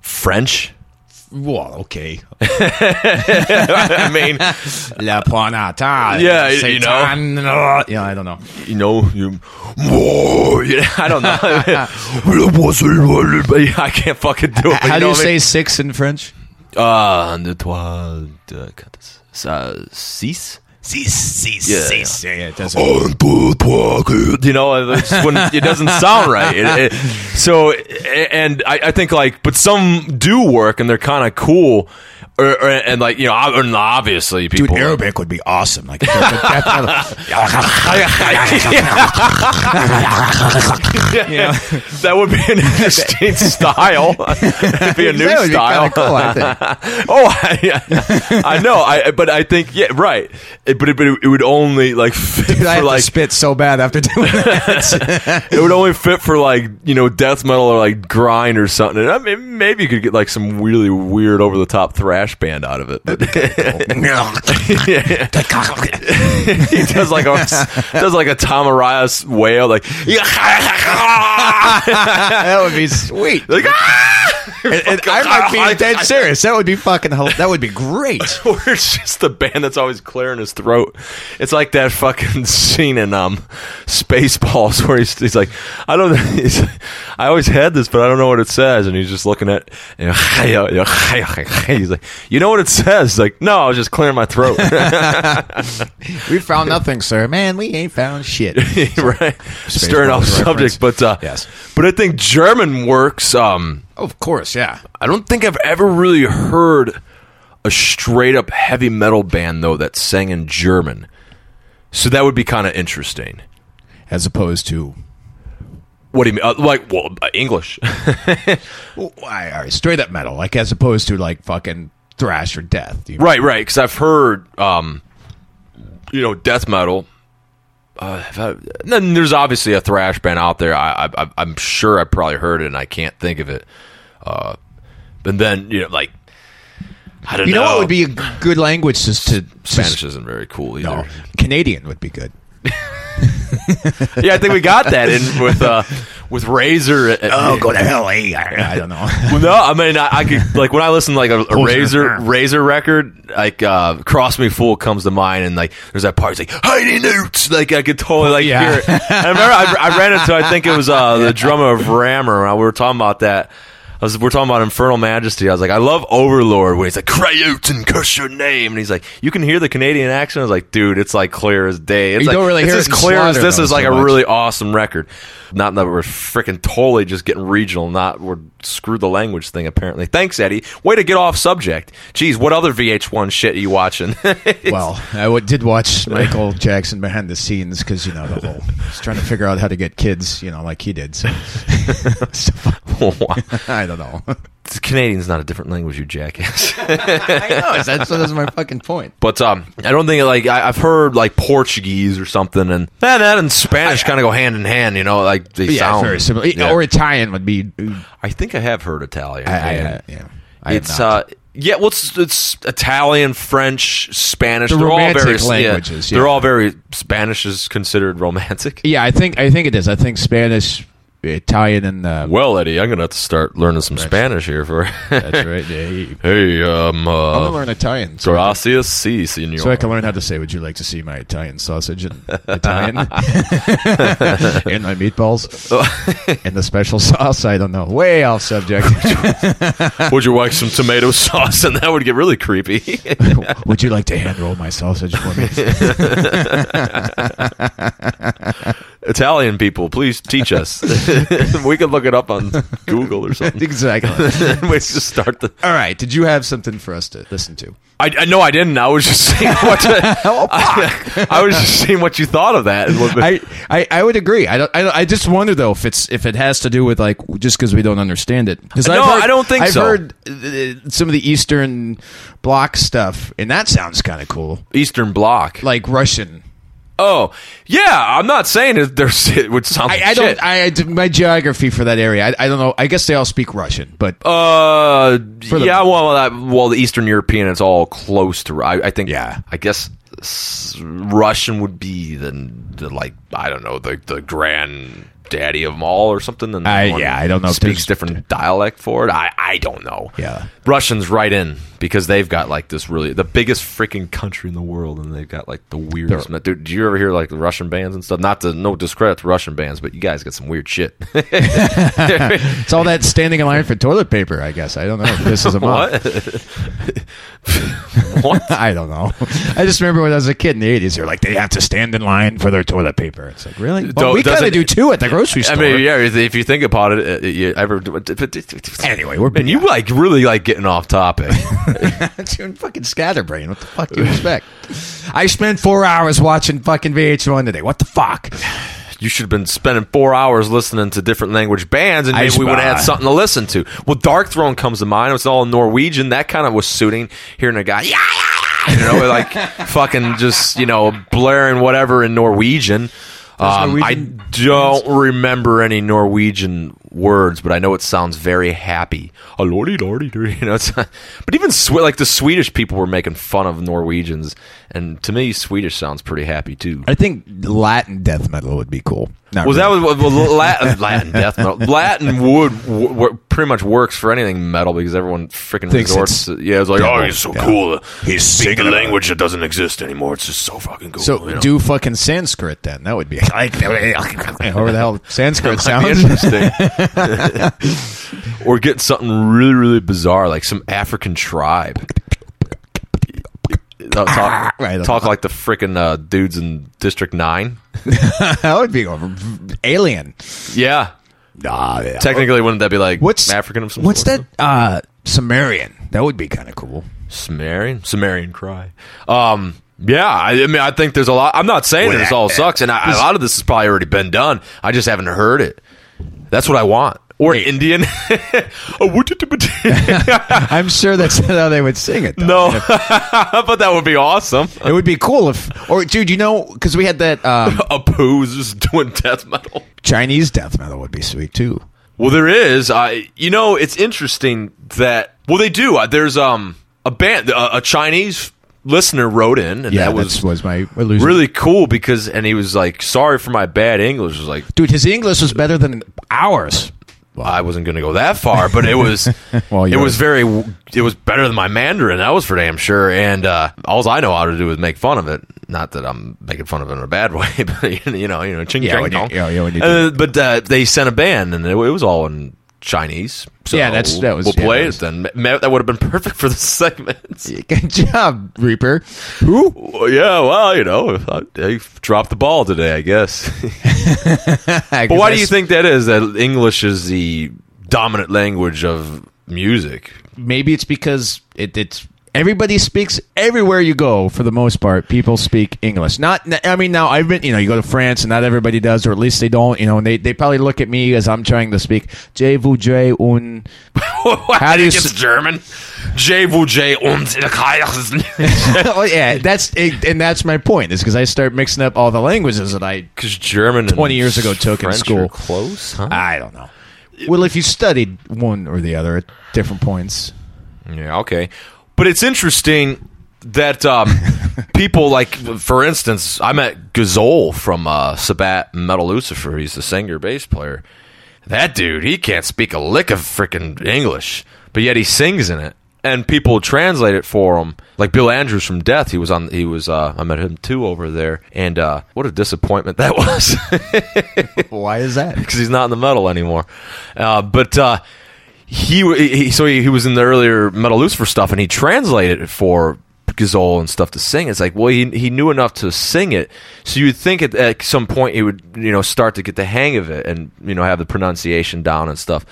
Speaker 1: French.
Speaker 2: Well, okay. <laughs>
Speaker 1: I mean,
Speaker 2: La Planata.
Speaker 1: Yeah, you know.
Speaker 2: Yeah, I don't know.
Speaker 1: you know, you, you know, I don't know. <laughs> I can't fucking do it.
Speaker 2: How
Speaker 1: you
Speaker 2: do
Speaker 1: know
Speaker 2: you
Speaker 1: what I
Speaker 2: say six in French?
Speaker 1: Uh, un, deux, trois, deux, quatre, six?
Speaker 2: Six,
Speaker 1: Yeah.
Speaker 2: Yeah, it doesn't.
Speaker 1: Un, deux, trois, quatre. You know, uh, it's when it doesn't <laughs> sound right. It, it, so, and I, I think like, but some do work and they're kind of cool. Or, or, and like, you know, ob- and obviously
Speaker 2: Dude. Arabic would be awesome. Like, <laughs> <laughs>
Speaker 1: yeah, that would be an interesting <laughs> style. It'd be a new
Speaker 2: That would be
Speaker 1: style.
Speaker 2: kinda cool, I think.
Speaker 1: oh, I, I know. I but I think yeah, right. It, but it, but it would only like fit
Speaker 2: Dude, I
Speaker 1: for
Speaker 2: have
Speaker 1: like
Speaker 2: to spit so bad after doing that.
Speaker 1: it would only fit for like you know death metal or like grind or something. And I mean, maybe you could get like some really weird over the top thrash band out of it. <laughs> But <laughs> he does like a does like a Tom Araya wail like <laughs>
Speaker 2: that would be sweet.
Speaker 1: like ah! <laughs>
Speaker 2: And, and I might be dead <laughs> serious. That would be fucking. That would be great. <laughs>
Speaker 1: Or it's just the band that's always clearing his throat. It's like that fucking scene in um Spaceballs where he's, he's like, I don't. He's, I always had this, but I don't know what it says. And he's just looking at. He's like, you know what it says? Like, no, I was just clearing my throat.
Speaker 2: We found nothing, sir. Man, we ain't found shit.
Speaker 1: right, stirring off subjects, but uh,
Speaker 2: Yes.
Speaker 1: But I think German works. Um,
Speaker 2: Of course, yeah.
Speaker 1: I don't think I've ever really heard a straight up heavy metal band though that sang in German. So that would be kind of interesting.
Speaker 2: As opposed to
Speaker 1: What do you mean? Uh, like, well, uh, English. <laughs>
Speaker 2: Well, all right, all right, straight up metal, like as opposed to like fucking thrash or death. You-
Speaker 1: right, right. Because I've heard, um, you know, death metal. Uh, I- then there's obviously a thrash band out there. I, I, I'm sure I probably heard it, and I can't think of it. Uh, but then you know, like, I don't
Speaker 2: You
Speaker 1: know.
Speaker 2: what would be a good language just to
Speaker 1: Spanish isn't very cool either.
Speaker 2: No, Canadian would be good. <laughs>
Speaker 1: yeah, I think we got that in with uh, with Razor.
Speaker 2: Oh, go to hell, eh? I, I don't know. <laughs>
Speaker 1: Well, no, I mean I, I could like when I listen to like a, a Razor Razor record, like uh, "Cross Me Fool" comes to mind, and like there's that part, it's like Heidi Newts, like I could totally like
Speaker 2: Yeah.
Speaker 1: hear it. I remember I, I ran into I think it was uh, the <laughs> drummer of Rammer. and We were talking about that. Was, we're talking about Infernal Majesty. I was like, I love Overlord when he's like, cry out and curse your name. And he's like, you can hear the Canadian accent. I was like, dude, it's like clear as day. It's
Speaker 2: You
Speaker 1: like,
Speaker 2: don't really
Speaker 1: it's
Speaker 2: hear
Speaker 1: as
Speaker 2: it
Speaker 1: clear as this is like
Speaker 2: so
Speaker 1: a really awesome record. Not that we're freaking totally just getting regional, not we're screw the language thing apparently. Thanks, Eddie. Way to get off subject. Geez, what other VH1 shit are you watching? <laughs>
Speaker 2: well, I w- did watch Michael Jackson behind the scenes because you know the whole he's trying to figure out how to get kids, you know, like he did. So, <laughs> <laughs> I don't know.
Speaker 1: Canadian's not a different language, you jackass. <laughs>
Speaker 2: I know. That's, that's my fucking point.
Speaker 1: But um, I don't think like I, I've heard like Portuguese or something, and that, that and Spanish kind of go hand in hand. You know, like they
Speaker 2: Yeah,
Speaker 1: sound
Speaker 2: very similar.
Speaker 1: Yeah.
Speaker 2: Or Italian would be.
Speaker 1: I think I have heard Italian.
Speaker 2: I, I, uh, yeah. I have
Speaker 1: it's uh, yeah, well, it's, it's Italian, French, Spanish.
Speaker 2: The
Speaker 1: they're all very
Speaker 2: languages,
Speaker 1: Yeah, They're all very Spanish is considered romantic.
Speaker 2: yeah, I think I think it is. I think Spanish, Italian, and uh,
Speaker 1: Well, Eddie, I'm gonna have to start learning some Spanish here for. <laughs>
Speaker 2: that's right. Yeah, he-
Speaker 1: hey, um,
Speaker 2: I'm gonna
Speaker 1: uh,
Speaker 2: learn Italian. So,
Speaker 1: gracias, si, senor.
Speaker 2: so I can learn how to say, "Would you like to see my Italian sausage and Italian <laughs> and my meatballs <laughs> and the special sauce?" I don't know. Way off subject.
Speaker 1: Would you like some tomato sauce? And that would get really creepy.
Speaker 2: Would you like to hand roll my sausage for me?
Speaker 1: Italian people, please teach us. <laughs> we could look it up on Google or something.
Speaker 2: exactly. <laughs>
Speaker 1: we just start the.
Speaker 2: All right. Did you have something for us to listen to?
Speaker 1: I, I no, I didn't. I was just saying what. <laughs> I, I was just seeing what you thought of that.
Speaker 2: I, I, I would agree. I don't. I, I just wonder though if it's if it has to do with like just because we don't understand it. Because
Speaker 1: No, I don't think so.
Speaker 2: I've
Speaker 1: so.
Speaker 2: heard uh, some of the Eastern Bloc stuff, and that sounds kind of cool,
Speaker 1: Eastern Bloc.
Speaker 2: like Russian.
Speaker 1: Oh, yeah. I'm not saying it, there's <laughs> it would sound
Speaker 2: I,
Speaker 1: like
Speaker 2: I don't. I, I my geography for that area. I, I don't know. I guess they all speak Russian, but
Speaker 1: Uh,
Speaker 2: the-
Speaker 1: yeah. Well, that, well, the Eastern European, it's all close to. I, I think.
Speaker 2: Yeah.
Speaker 1: I guess Russian would be the, the like I don't know the the grand daddy of them all or something. And one
Speaker 2: yeah, I don't know
Speaker 1: Speaks different dialect for it. I I don't know.
Speaker 2: Yeah.
Speaker 1: Russians right in because they've got like this really the biggest freaking country in the world, and they've got like the weirdest. Dude, do you ever hear like the Russian bands and stuff? Not to no discredit to Russian bands, but you guys got some weird shit. <laughs>
Speaker 2: it's all that standing in line for toilet paper. I guess I don't know. If this is a <laughs>
Speaker 1: what? <laughs> what?
Speaker 2: I don't know. I just remember when I was a kid in the eighties, they're like they have to stand in line for their toilet paper. It's like really? Well,
Speaker 1: Don't-
Speaker 2: we kind of do too at the grocery store.
Speaker 1: I mean, yeah. If you think about it, uh, you ever.
Speaker 2: Anyway, we're
Speaker 1: and you like really like getting off topic. <laughs>
Speaker 2: doing fucking scatterbrain. What the fuck do you <laughs> expect? I spent four hours watching fucking VH1 today. What the fuck?
Speaker 1: you should have been spending four hours listening to different language bands, and maybe we would have had something to listen to. Well, Darkthrone comes to mind. It was all Norwegian. That kind of was suiting. Hearing a guy, yeah, yeah, yeah, you know, like <laughs> fucking just you know blaring whatever in Norwegian. Um,
Speaker 2: Norwegian
Speaker 1: I don't remember any Norwegian words, but I know it sounds very happy. A lordy lordy, <laughs> you know. It's, but even Swe- like the Swedish people were making fun of Norwegians, and to me, Swedish sounds pretty happy too.
Speaker 2: I think Latin death metal would be cool. Not
Speaker 1: Was that was <laughs> well, Latin, Latin death metal? Latin would w- w- pretty much works for anything metal because everyone freaking
Speaker 2: Thinks
Speaker 1: resorts.
Speaker 2: it's
Speaker 1: To, yeah, it's like,
Speaker 2: devil.
Speaker 1: oh, he's so
Speaker 2: Yeah.
Speaker 1: cool.
Speaker 2: He's
Speaker 1: speak
Speaker 2: a
Speaker 1: language that doesn't exist anymore. It's just so fucking cool.
Speaker 2: So
Speaker 1: you know?
Speaker 2: do fucking Sanskrit then. That would be <laughs> like however the hell Sanskrit sounds.
Speaker 1: interesting. <laughs> or get something really, really bizarre, like some African tribe. No, talk
Speaker 2: Right.
Speaker 1: talk like the freaking uh, dudes in District Nine. <laughs>
Speaker 2: that would be. Alien.
Speaker 1: Yeah,
Speaker 2: Nah, yeah.
Speaker 1: technically, wouldn't that be like
Speaker 2: What's
Speaker 1: African of some
Speaker 2: What's
Speaker 1: sort?
Speaker 2: that? Uh, Sumerian. That would be kind of cool.
Speaker 1: Sumerian, Sumerian cry. Um, yeah, I, I mean, I think there's a lot. I'm not saying that this all sucks, and I, a lot of this has probably already been done. I just haven't heard it. That's what I want. Or Indian. <laughs> Oh, <laughs>
Speaker 2: I'm sure that's <laughs> how they would sing it. Though.
Speaker 1: no, but that would be awesome.
Speaker 2: It would be cool if, or dude, you know, because we had that um,
Speaker 1: A just doing death metal.
Speaker 2: Chinese death metal would be sweet too.
Speaker 1: Well, there is. I, you know, it's interesting that. Well, they do. Uh, There's um a band, a, a Chinese listener wrote in, and
Speaker 2: Yeah,
Speaker 1: that was
Speaker 2: was my illusion.
Speaker 1: really cool because, and he was like, "Sorry for my bad English." Was like,
Speaker 2: dude, his English was better than ours.
Speaker 1: I wasn't going to go that far, but it was <laughs>
Speaker 2: Well,
Speaker 1: it was very it was better than my Mandarin. That was for damn sure. And uh, all I know how to do is make fun of it. Not that I'm making fun of it in a bad <laughs> way, but you know, you know, ching
Speaker 2: Yeah, you-
Speaker 1: dong.
Speaker 2: yeah, yeah,
Speaker 1: Uh, but uh, they sent a band, and it, it was all in Chinese. So
Speaker 2: Yeah, that's- that was-
Speaker 1: We'll
Speaker 2: yeah,
Speaker 1: play
Speaker 2: that
Speaker 1: it
Speaker 2: was-
Speaker 1: then. That would have been <laughs> perfect for the segment.
Speaker 2: Good job, Reaper. Who?
Speaker 1: Yeah, well, you know, I, I dropped the ball today, I guess. <laughs> <laughs> but why do you think that is? That English is the dominant language of music.
Speaker 2: Maybe it's because it, it's everybody speaks everywhere you go. For the most part, people speak English. Not, I mean, now I've been, you know, you go to France and not everybody does, or at least they don't. You know, and they, they probably look at me as I'm trying to speak. Je voudrais un. <laughs>
Speaker 1: How
Speaker 2: do you
Speaker 1: it's
Speaker 2: s-
Speaker 1: German? Je voudrais uns <laughs>
Speaker 2: oh yeah, that's and that's my point. Is because I start mixing up all the languages that I
Speaker 1: Because German
Speaker 2: 20 years ago took in school.
Speaker 1: are close, huh?
Speaker 2: I don't know. Well, if you studied one or the other at different points,
Speaker 1: Yeah, okay. But it's interesting that um, <laughs> people like, for instance, I met Gezol from uh, Sabbat Metal Lucifer. He's the singer bass player. That dude, he can't speak a lick of freaking English, but yet he sings in it. And people translate it for him. Like Bill Andrews from Death, he was on. He was. Uh, I met him too over there, and uh, what a disappointment that <laughs> was.
Speaker 2: why is that? <laughs>
Speaker 1: because he's not in the metal anymore. Uh, but uh, he, he so he, he was in the earlier Metal Lucifer stuff, and he translated it for Gezol and stuff to sing. It's like, well, he he knew enough to sing it, so you'd think at, at some point he would you know start to get the hang of it and you know have the pronunciation down and stuff.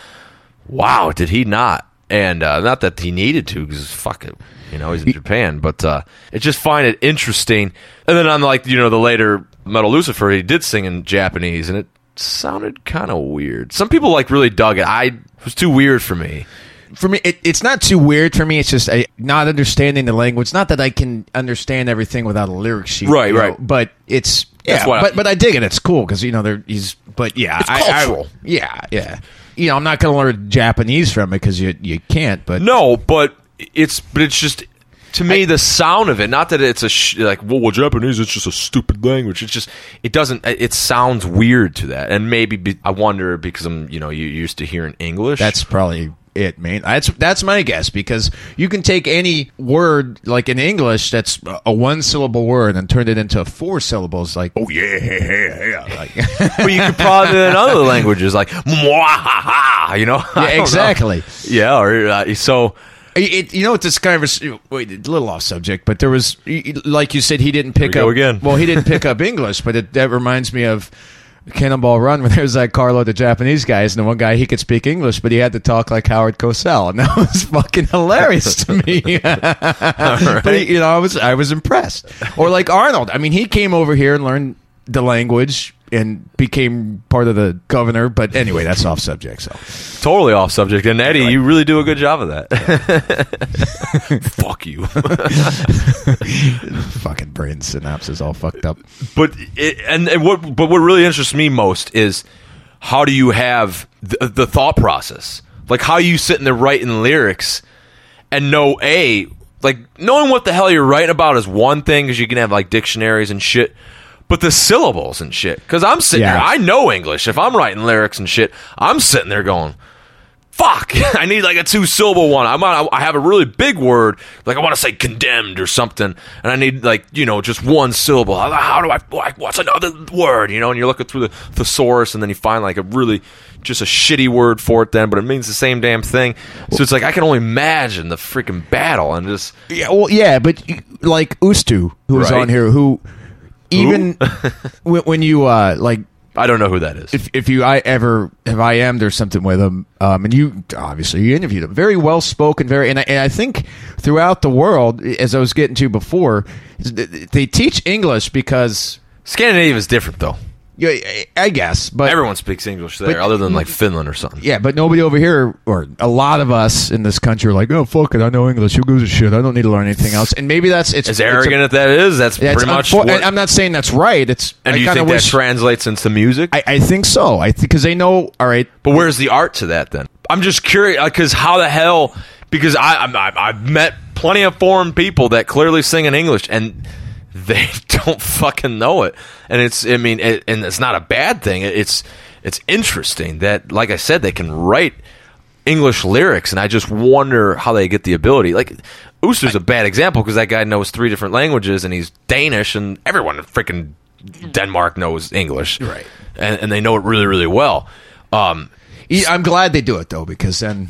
Speaker 1: Wow, did he not? And uh, not that he needed to, because fuck it, you know he's in Japan. But uh, I just find it interesting. And then on like you know the later Metal Lucifer, he did sing in Japanese, and it sounded kind of weird. Some people like really dug it. I it was too weird for me.
Speaker 2: For me, it, it's not too weird for me. It's just I, not understanding the language. Not that I can understand everything without a lyric sheet,
Speaker 1: Right,
Speaker 2: you know,
Speaker 1: right.
Speaker 2: But it's yeah,
Speaker 1: why I-
Speaker 2: but but I dig it. It's cool because you know there he's. But yeah,
Speaker 1: It's
Speaker 2: I- I-
Speaker 1: cultural.
Speaker 2: yeah, yeah. You know, I'm not going to learn Japanese from it because you you can't. But
Speaker 1: No, but it's but it's just to me the sound of it. Not that it's a sh- like well, well, Japanese. It's just a stupid language. It's just it doesn't. It sounds weird to that, and maybe be, I wonder because I'm you know you used to hearing English.
Speaker 2: That's probably it, man. That's that's my guess because you can take any word like in English that's a one syllable word and turn it into four syllables. Like oh yeah, yeah, yeah. <laughs> Like,
Speaker 1: but you could probably do in other languages like <laughs> "Mwahaha," you know. <laughs> I don't know.
Speaker 2: exactly.
Speaker 1: Yeah, or uh, so.
Speaker 2: It, you know what this guy was wait, a little off subject, but there was like you said he didn't pick
Speaker 1: we
Speaker 2: up
Speaker 1: again.
Speaker 2: Well, he didn't <laughs> pick up English, but it, that reminds me of Cannonball Run when there's like Carlo the Japanese guys, and the one guy he could speak English, but he had to talk like Howard Cosell, and <laughs> that was fucking hilarious to me. <laughs> But he- you know, I was I was impressed. Or like Arnold, I mean, he came over here and learned the language and became part of the governor. But anyway, that's off subject. So
Speaker 1: Totally off subject. And Eddie, you really do a good job of that. <laughs> <laughs> Fuck you. <laughs>
Speaker 2: fucking brain synapses all fucked up.
Speaker 1: but it, and, and what but what really interests me most is how do you have the, the thought process? Like how you sitting there writing lyrics and know a like knowing what the hell you're writing about is one thing because you can have like dictionaries and shit. But the syllables and shit, because I'm sitting
Speaker 2: Yeah.
Speaker 1: there, I know English. If I'm writing lyrics and shit, I'm sitting there going, fuck <laughs> i need like a two syllable one i want i have a really big word like i want to say condemned or something and i need like you know just one syllable how, how do i like what's another word you know and you're looking through the thesaurus and then you find like a really just a shitty word for it then but it means the same damn thing so it's like i can only imagine the freaking battle and just
Speaker 2: Yeah, well, yeah, but like Ustu, who was
Speaker 1: Right.
Speaker 2: on here, who even <laughs> when, when you uh like
Speaker 1: i don't know who that is.
Speaker 2: if if you I ever have I am there's something with him, um, and you obviously you interviewed him, very well spoken, very, and I, and I think throughout the world, as I was getting to before, th- they teach English because
Speaker 1: scandinavia is different though
Speaker 2: yeah, I guess, but
Speaker 1: everyone speaks english there other than like finland or something
Speaker 2: Yeah, but nobody over here, or a lot of us in this country, are like, oh fuck it, I know English. Who gives a shit? I don't need to learn anything else. And maybe that's it's
Speaker 1: as
Speaker 2: it's a-
Speaker 1: arrogant as that is that's
Speaker 2: Yeah, it's
Speaker 1: pretty much
Speaker 2: unfor-
Speaker 1: what,
Speaker 2: I'm not saying that's right. It's
Speaker 1: and
Speaker 2: I
Speaker 1: do you
Speaker 2: kinda
Speaker 1: think
Speaker 2: wish,
Speaker 1: that translates into music
Speaker 2: I, I think so. I because they know. All right,
Speaker 1: But where's the art to that then? I'm just curious uh, because how the hell? Because I, I'm- I I've met plenty of foreign people that clearly sing in English and <laughs> they don't fucking know it. And it's I mean it, and it's not a bad thing. It's it's interesting that like I said they can write English lyrics and I just wonder how they get the ability. Like Ooster's a bad example because that guy knows three different languages and he's Danish and everyone in freaking Denmark knows English.
Speaker 2: Right.
Speaker 1: And, and they know it really really well. Um,
Speaker 2: I'm glad they do it though because then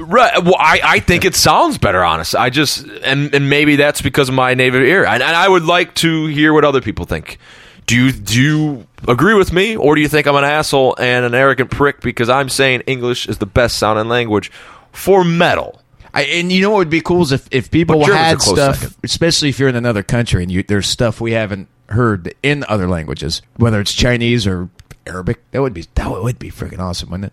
Speaker 1: Right. Well, I, I think it sounds better, honest. I just and and maybe that's because of my native ear, and, and I would like to hear what other people think. Do you do you agree with me, or do you think I'm an asshole and an arrogant prick because I'm saying English is the best sounding language for metal?
Speaker 2: I, and you know what would be cool is if, if people
Speaker 1: German's
Speaker 2: had stuff,
Speaker 1: second.
Speaker 2: especially if you're in another country and you, there's stuff we haven't heard in other languages, whether it's Chinese or Arabic. That would be that would be freaking awesome, wouldn't it?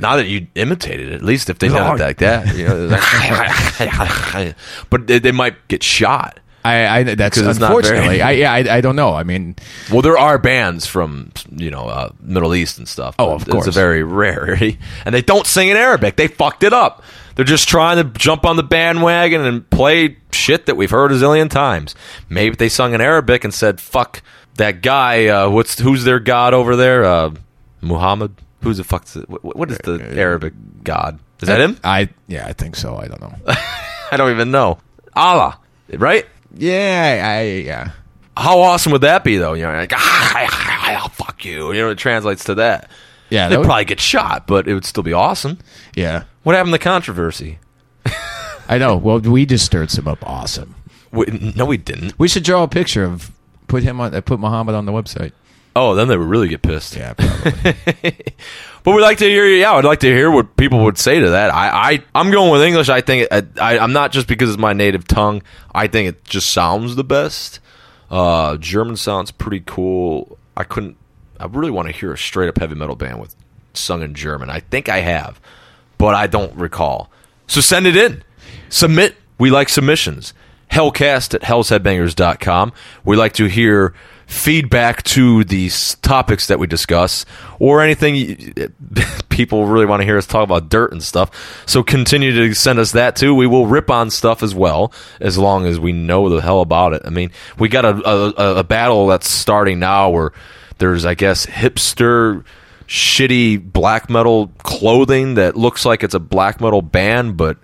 Speaker 1: Not that you imitated it, at least if they did it like that. You know, like- <laughs> but they, they might get shot.
Speaker 2: I, I that's
Speaker 1: Because it's not very-
Speaker 2: unfortunately. I yeah, I, I don't know. I mean,
Speaker 1: Well, there are bands from you know uh, Middle East and stuff.
Speaker 2: Oh, of
Speaker 1: It's
Speaker 2: course.
Speaker 1: a very rarity, and they don't sing in Arabic. They fucked it up. They're just trying to jump on the bandwagon and play shit that we've heard a zillion times. Maybe if they sung in Arabic and said "fuck that guy." Uh, what's who's their god over there? Uh, Muhammad. Who's the fuck? What, what is the Arabic god? Is that him?
Speaker 2: I yeah, I think so. I don't know. <laughs>
Speaker 1: I don't even know. Allah, right?
Speaker 2: yeah, I yeah.
Speaker 1: How awesome would that be, though? You know, like, ah, fuck you. You know, it translates to that.
Speaker 2: Yeah,
Speaker 1: They'd
Speaker 2: that would-
Speaker 1: probably get shot, but it would still be awesome.
Speaker 2: Yeah,
Speaker 1: What happened to controversy? <laughs>
Speaker 2: I know. Well, we just stirred some up. Awesome.
Speaker 1: We, no, we didn't.
Speaker 2: We should draw a picture of put him on. uh, Put Muhammad on the website.
Speaker 1: Oh, then they would really get pissed.
Speaker 2: Yeah, probably. <laughs>
Speaker 1: But we'd like to hear. Yeah, I'd like to hear what people would say to that. I, I I'm going with English. I think I, I, I'm not just because it's my native tongue. I think it just sounds the best. Uh, German sounds pretty cool. I couldn't. I really want to hear a straight up heavy metal band with sung in German. I think I have, but I don't recall. So send it in. Submit. We like submissions. Hellcast at hellsheadbangers.com. We like to hear feedback to these topics that we discuss or anything <laughs> people really want to hear us talk about dirt and stuff. So continue to send us that too. We will rip on stuff as well as long as we know the hell about it. I mean, we got a, a, a battle that's starting now where there's, I guess, hipster shitty black metal clothing that looks like it's a black metal band, but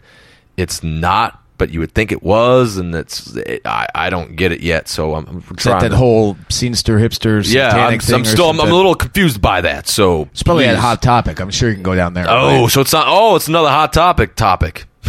Speaker 1: it's not. But you would think it was, and it's it, I, I don't get it yet. So I'm, I'm
Speaker 2: Is that
Speaker 1: trying.
Speaker 2: that
Speaker 1: to-
Speaker 2: whole scenester hipster
Speaker 1: yeah, I'm,
Speaker 2: thing
Speaker 1: I'm still I'm, I'm a little confused by that. So
Speaker 2: It's probably
Speaker 1: please-
Speaker 2: hot topic. I'm sure you can go down there.
Speaker 1: Oh, so it's not. Oh, it's another hot topic. Topic. <laughs>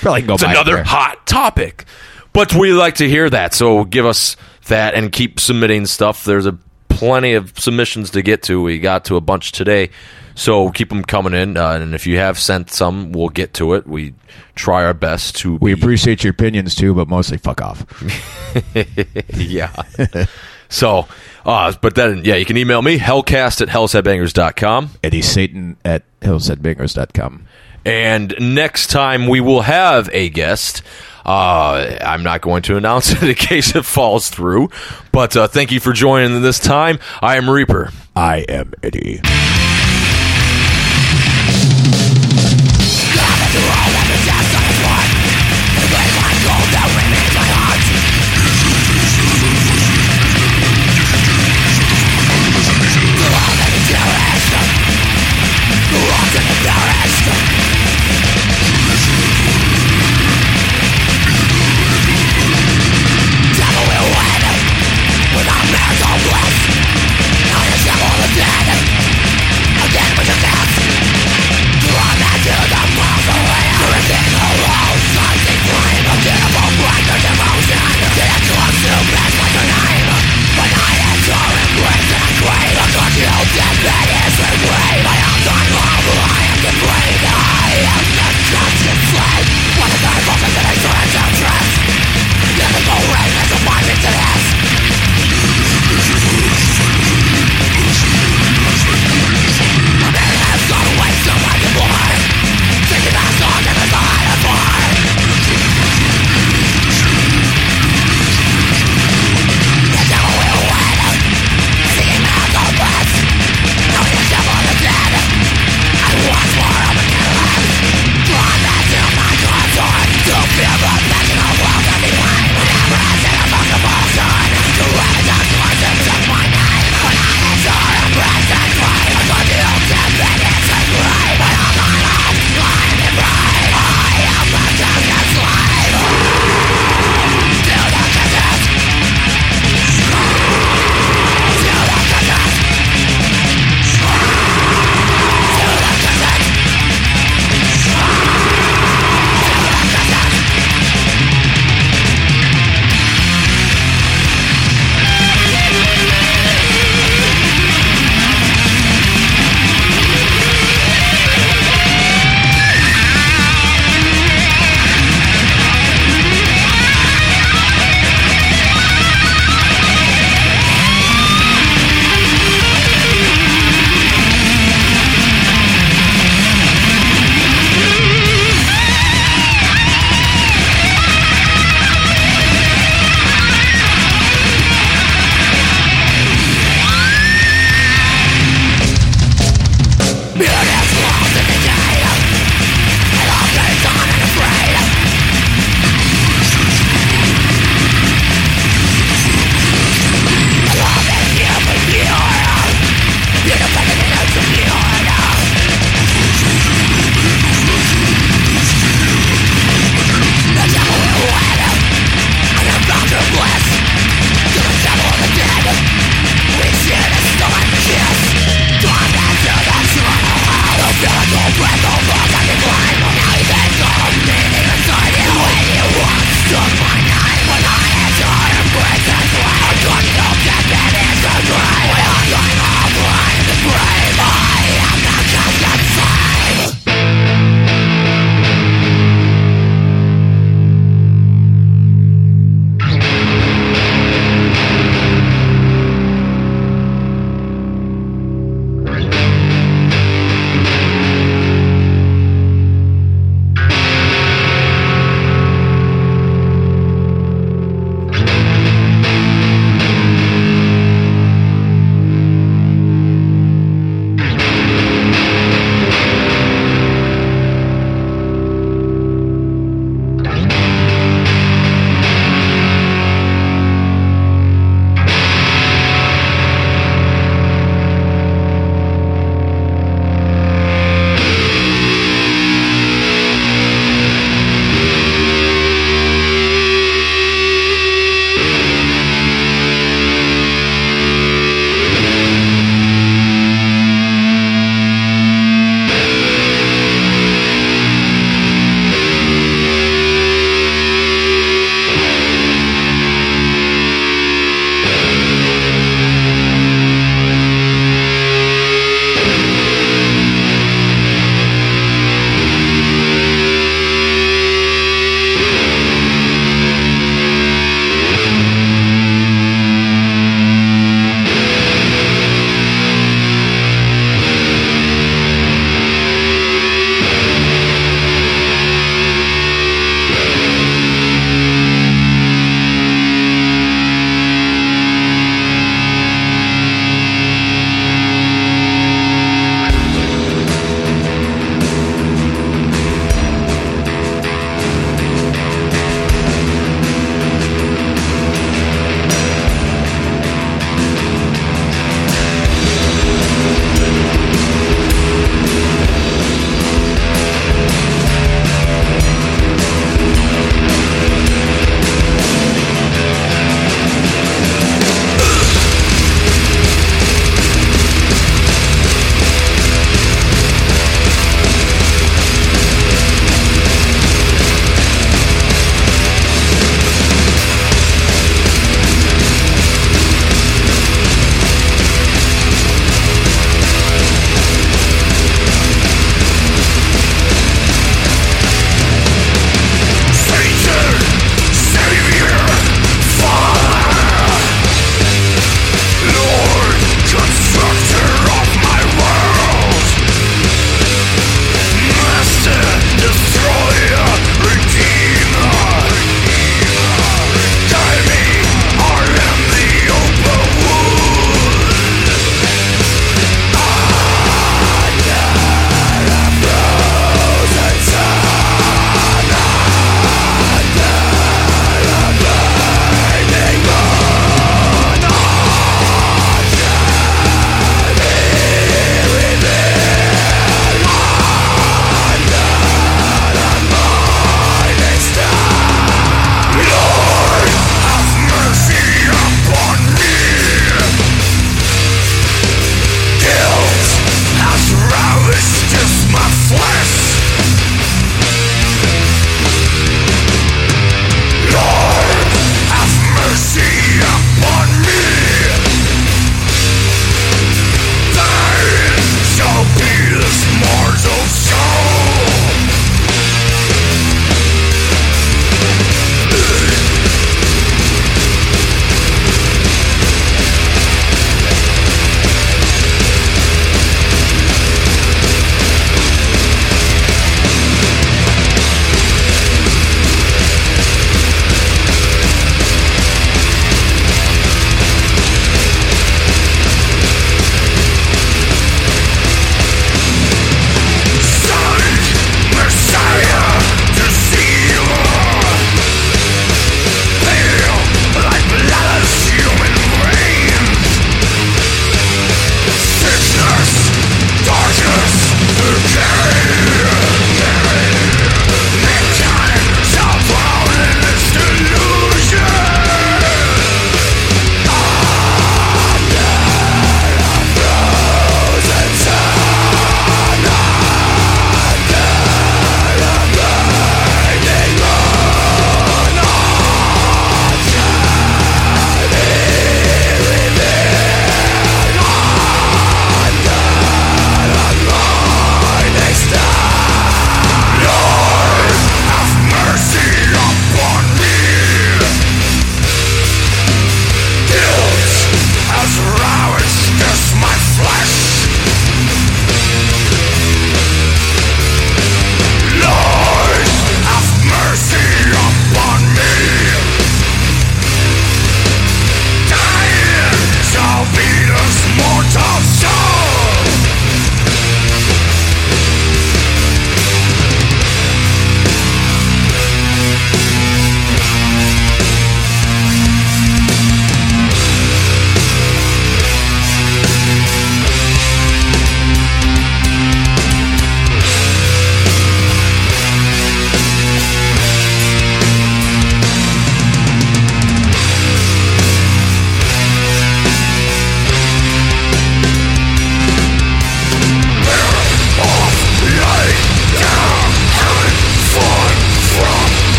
Speaker 2: probably go
Speaker 1: it's
Speaker 2: buy it
Speaker 1: another hot topic. But we like to hear that, so give us that and keep submitting stuff. There's a plenty of submissions to get to. We got to a bunch today, so keep them coming in. Uh, and if you have sent some, we'll get to it. We try our best to.
Speaker 2: We
Speaker 1: be-
Speaker 2: appreciate your opinions too, but mostly fuck off. <laughs>
Speaker 1: yeah. <laughs> so, uh, but then, yeah, you can email me, hellcast at hellsheadbangers.com.
Speaker 2: Eddie Satan at hellsheadbangers.com.
Speaker 1: And next time we will have a guest. Uh, I'm not going to <laughs> announce it in case it falls through. But uh, thank you for joining this time. I am Reaper.
Speaker 2: I am Eddie.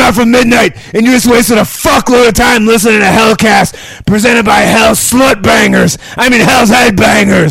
Speaker 5: Is Athenar from Midnight, and you just wasted a fuckload of time listening to Hellcast, presented by Hell Slut Bangers. I mean, Hell's Headbangers.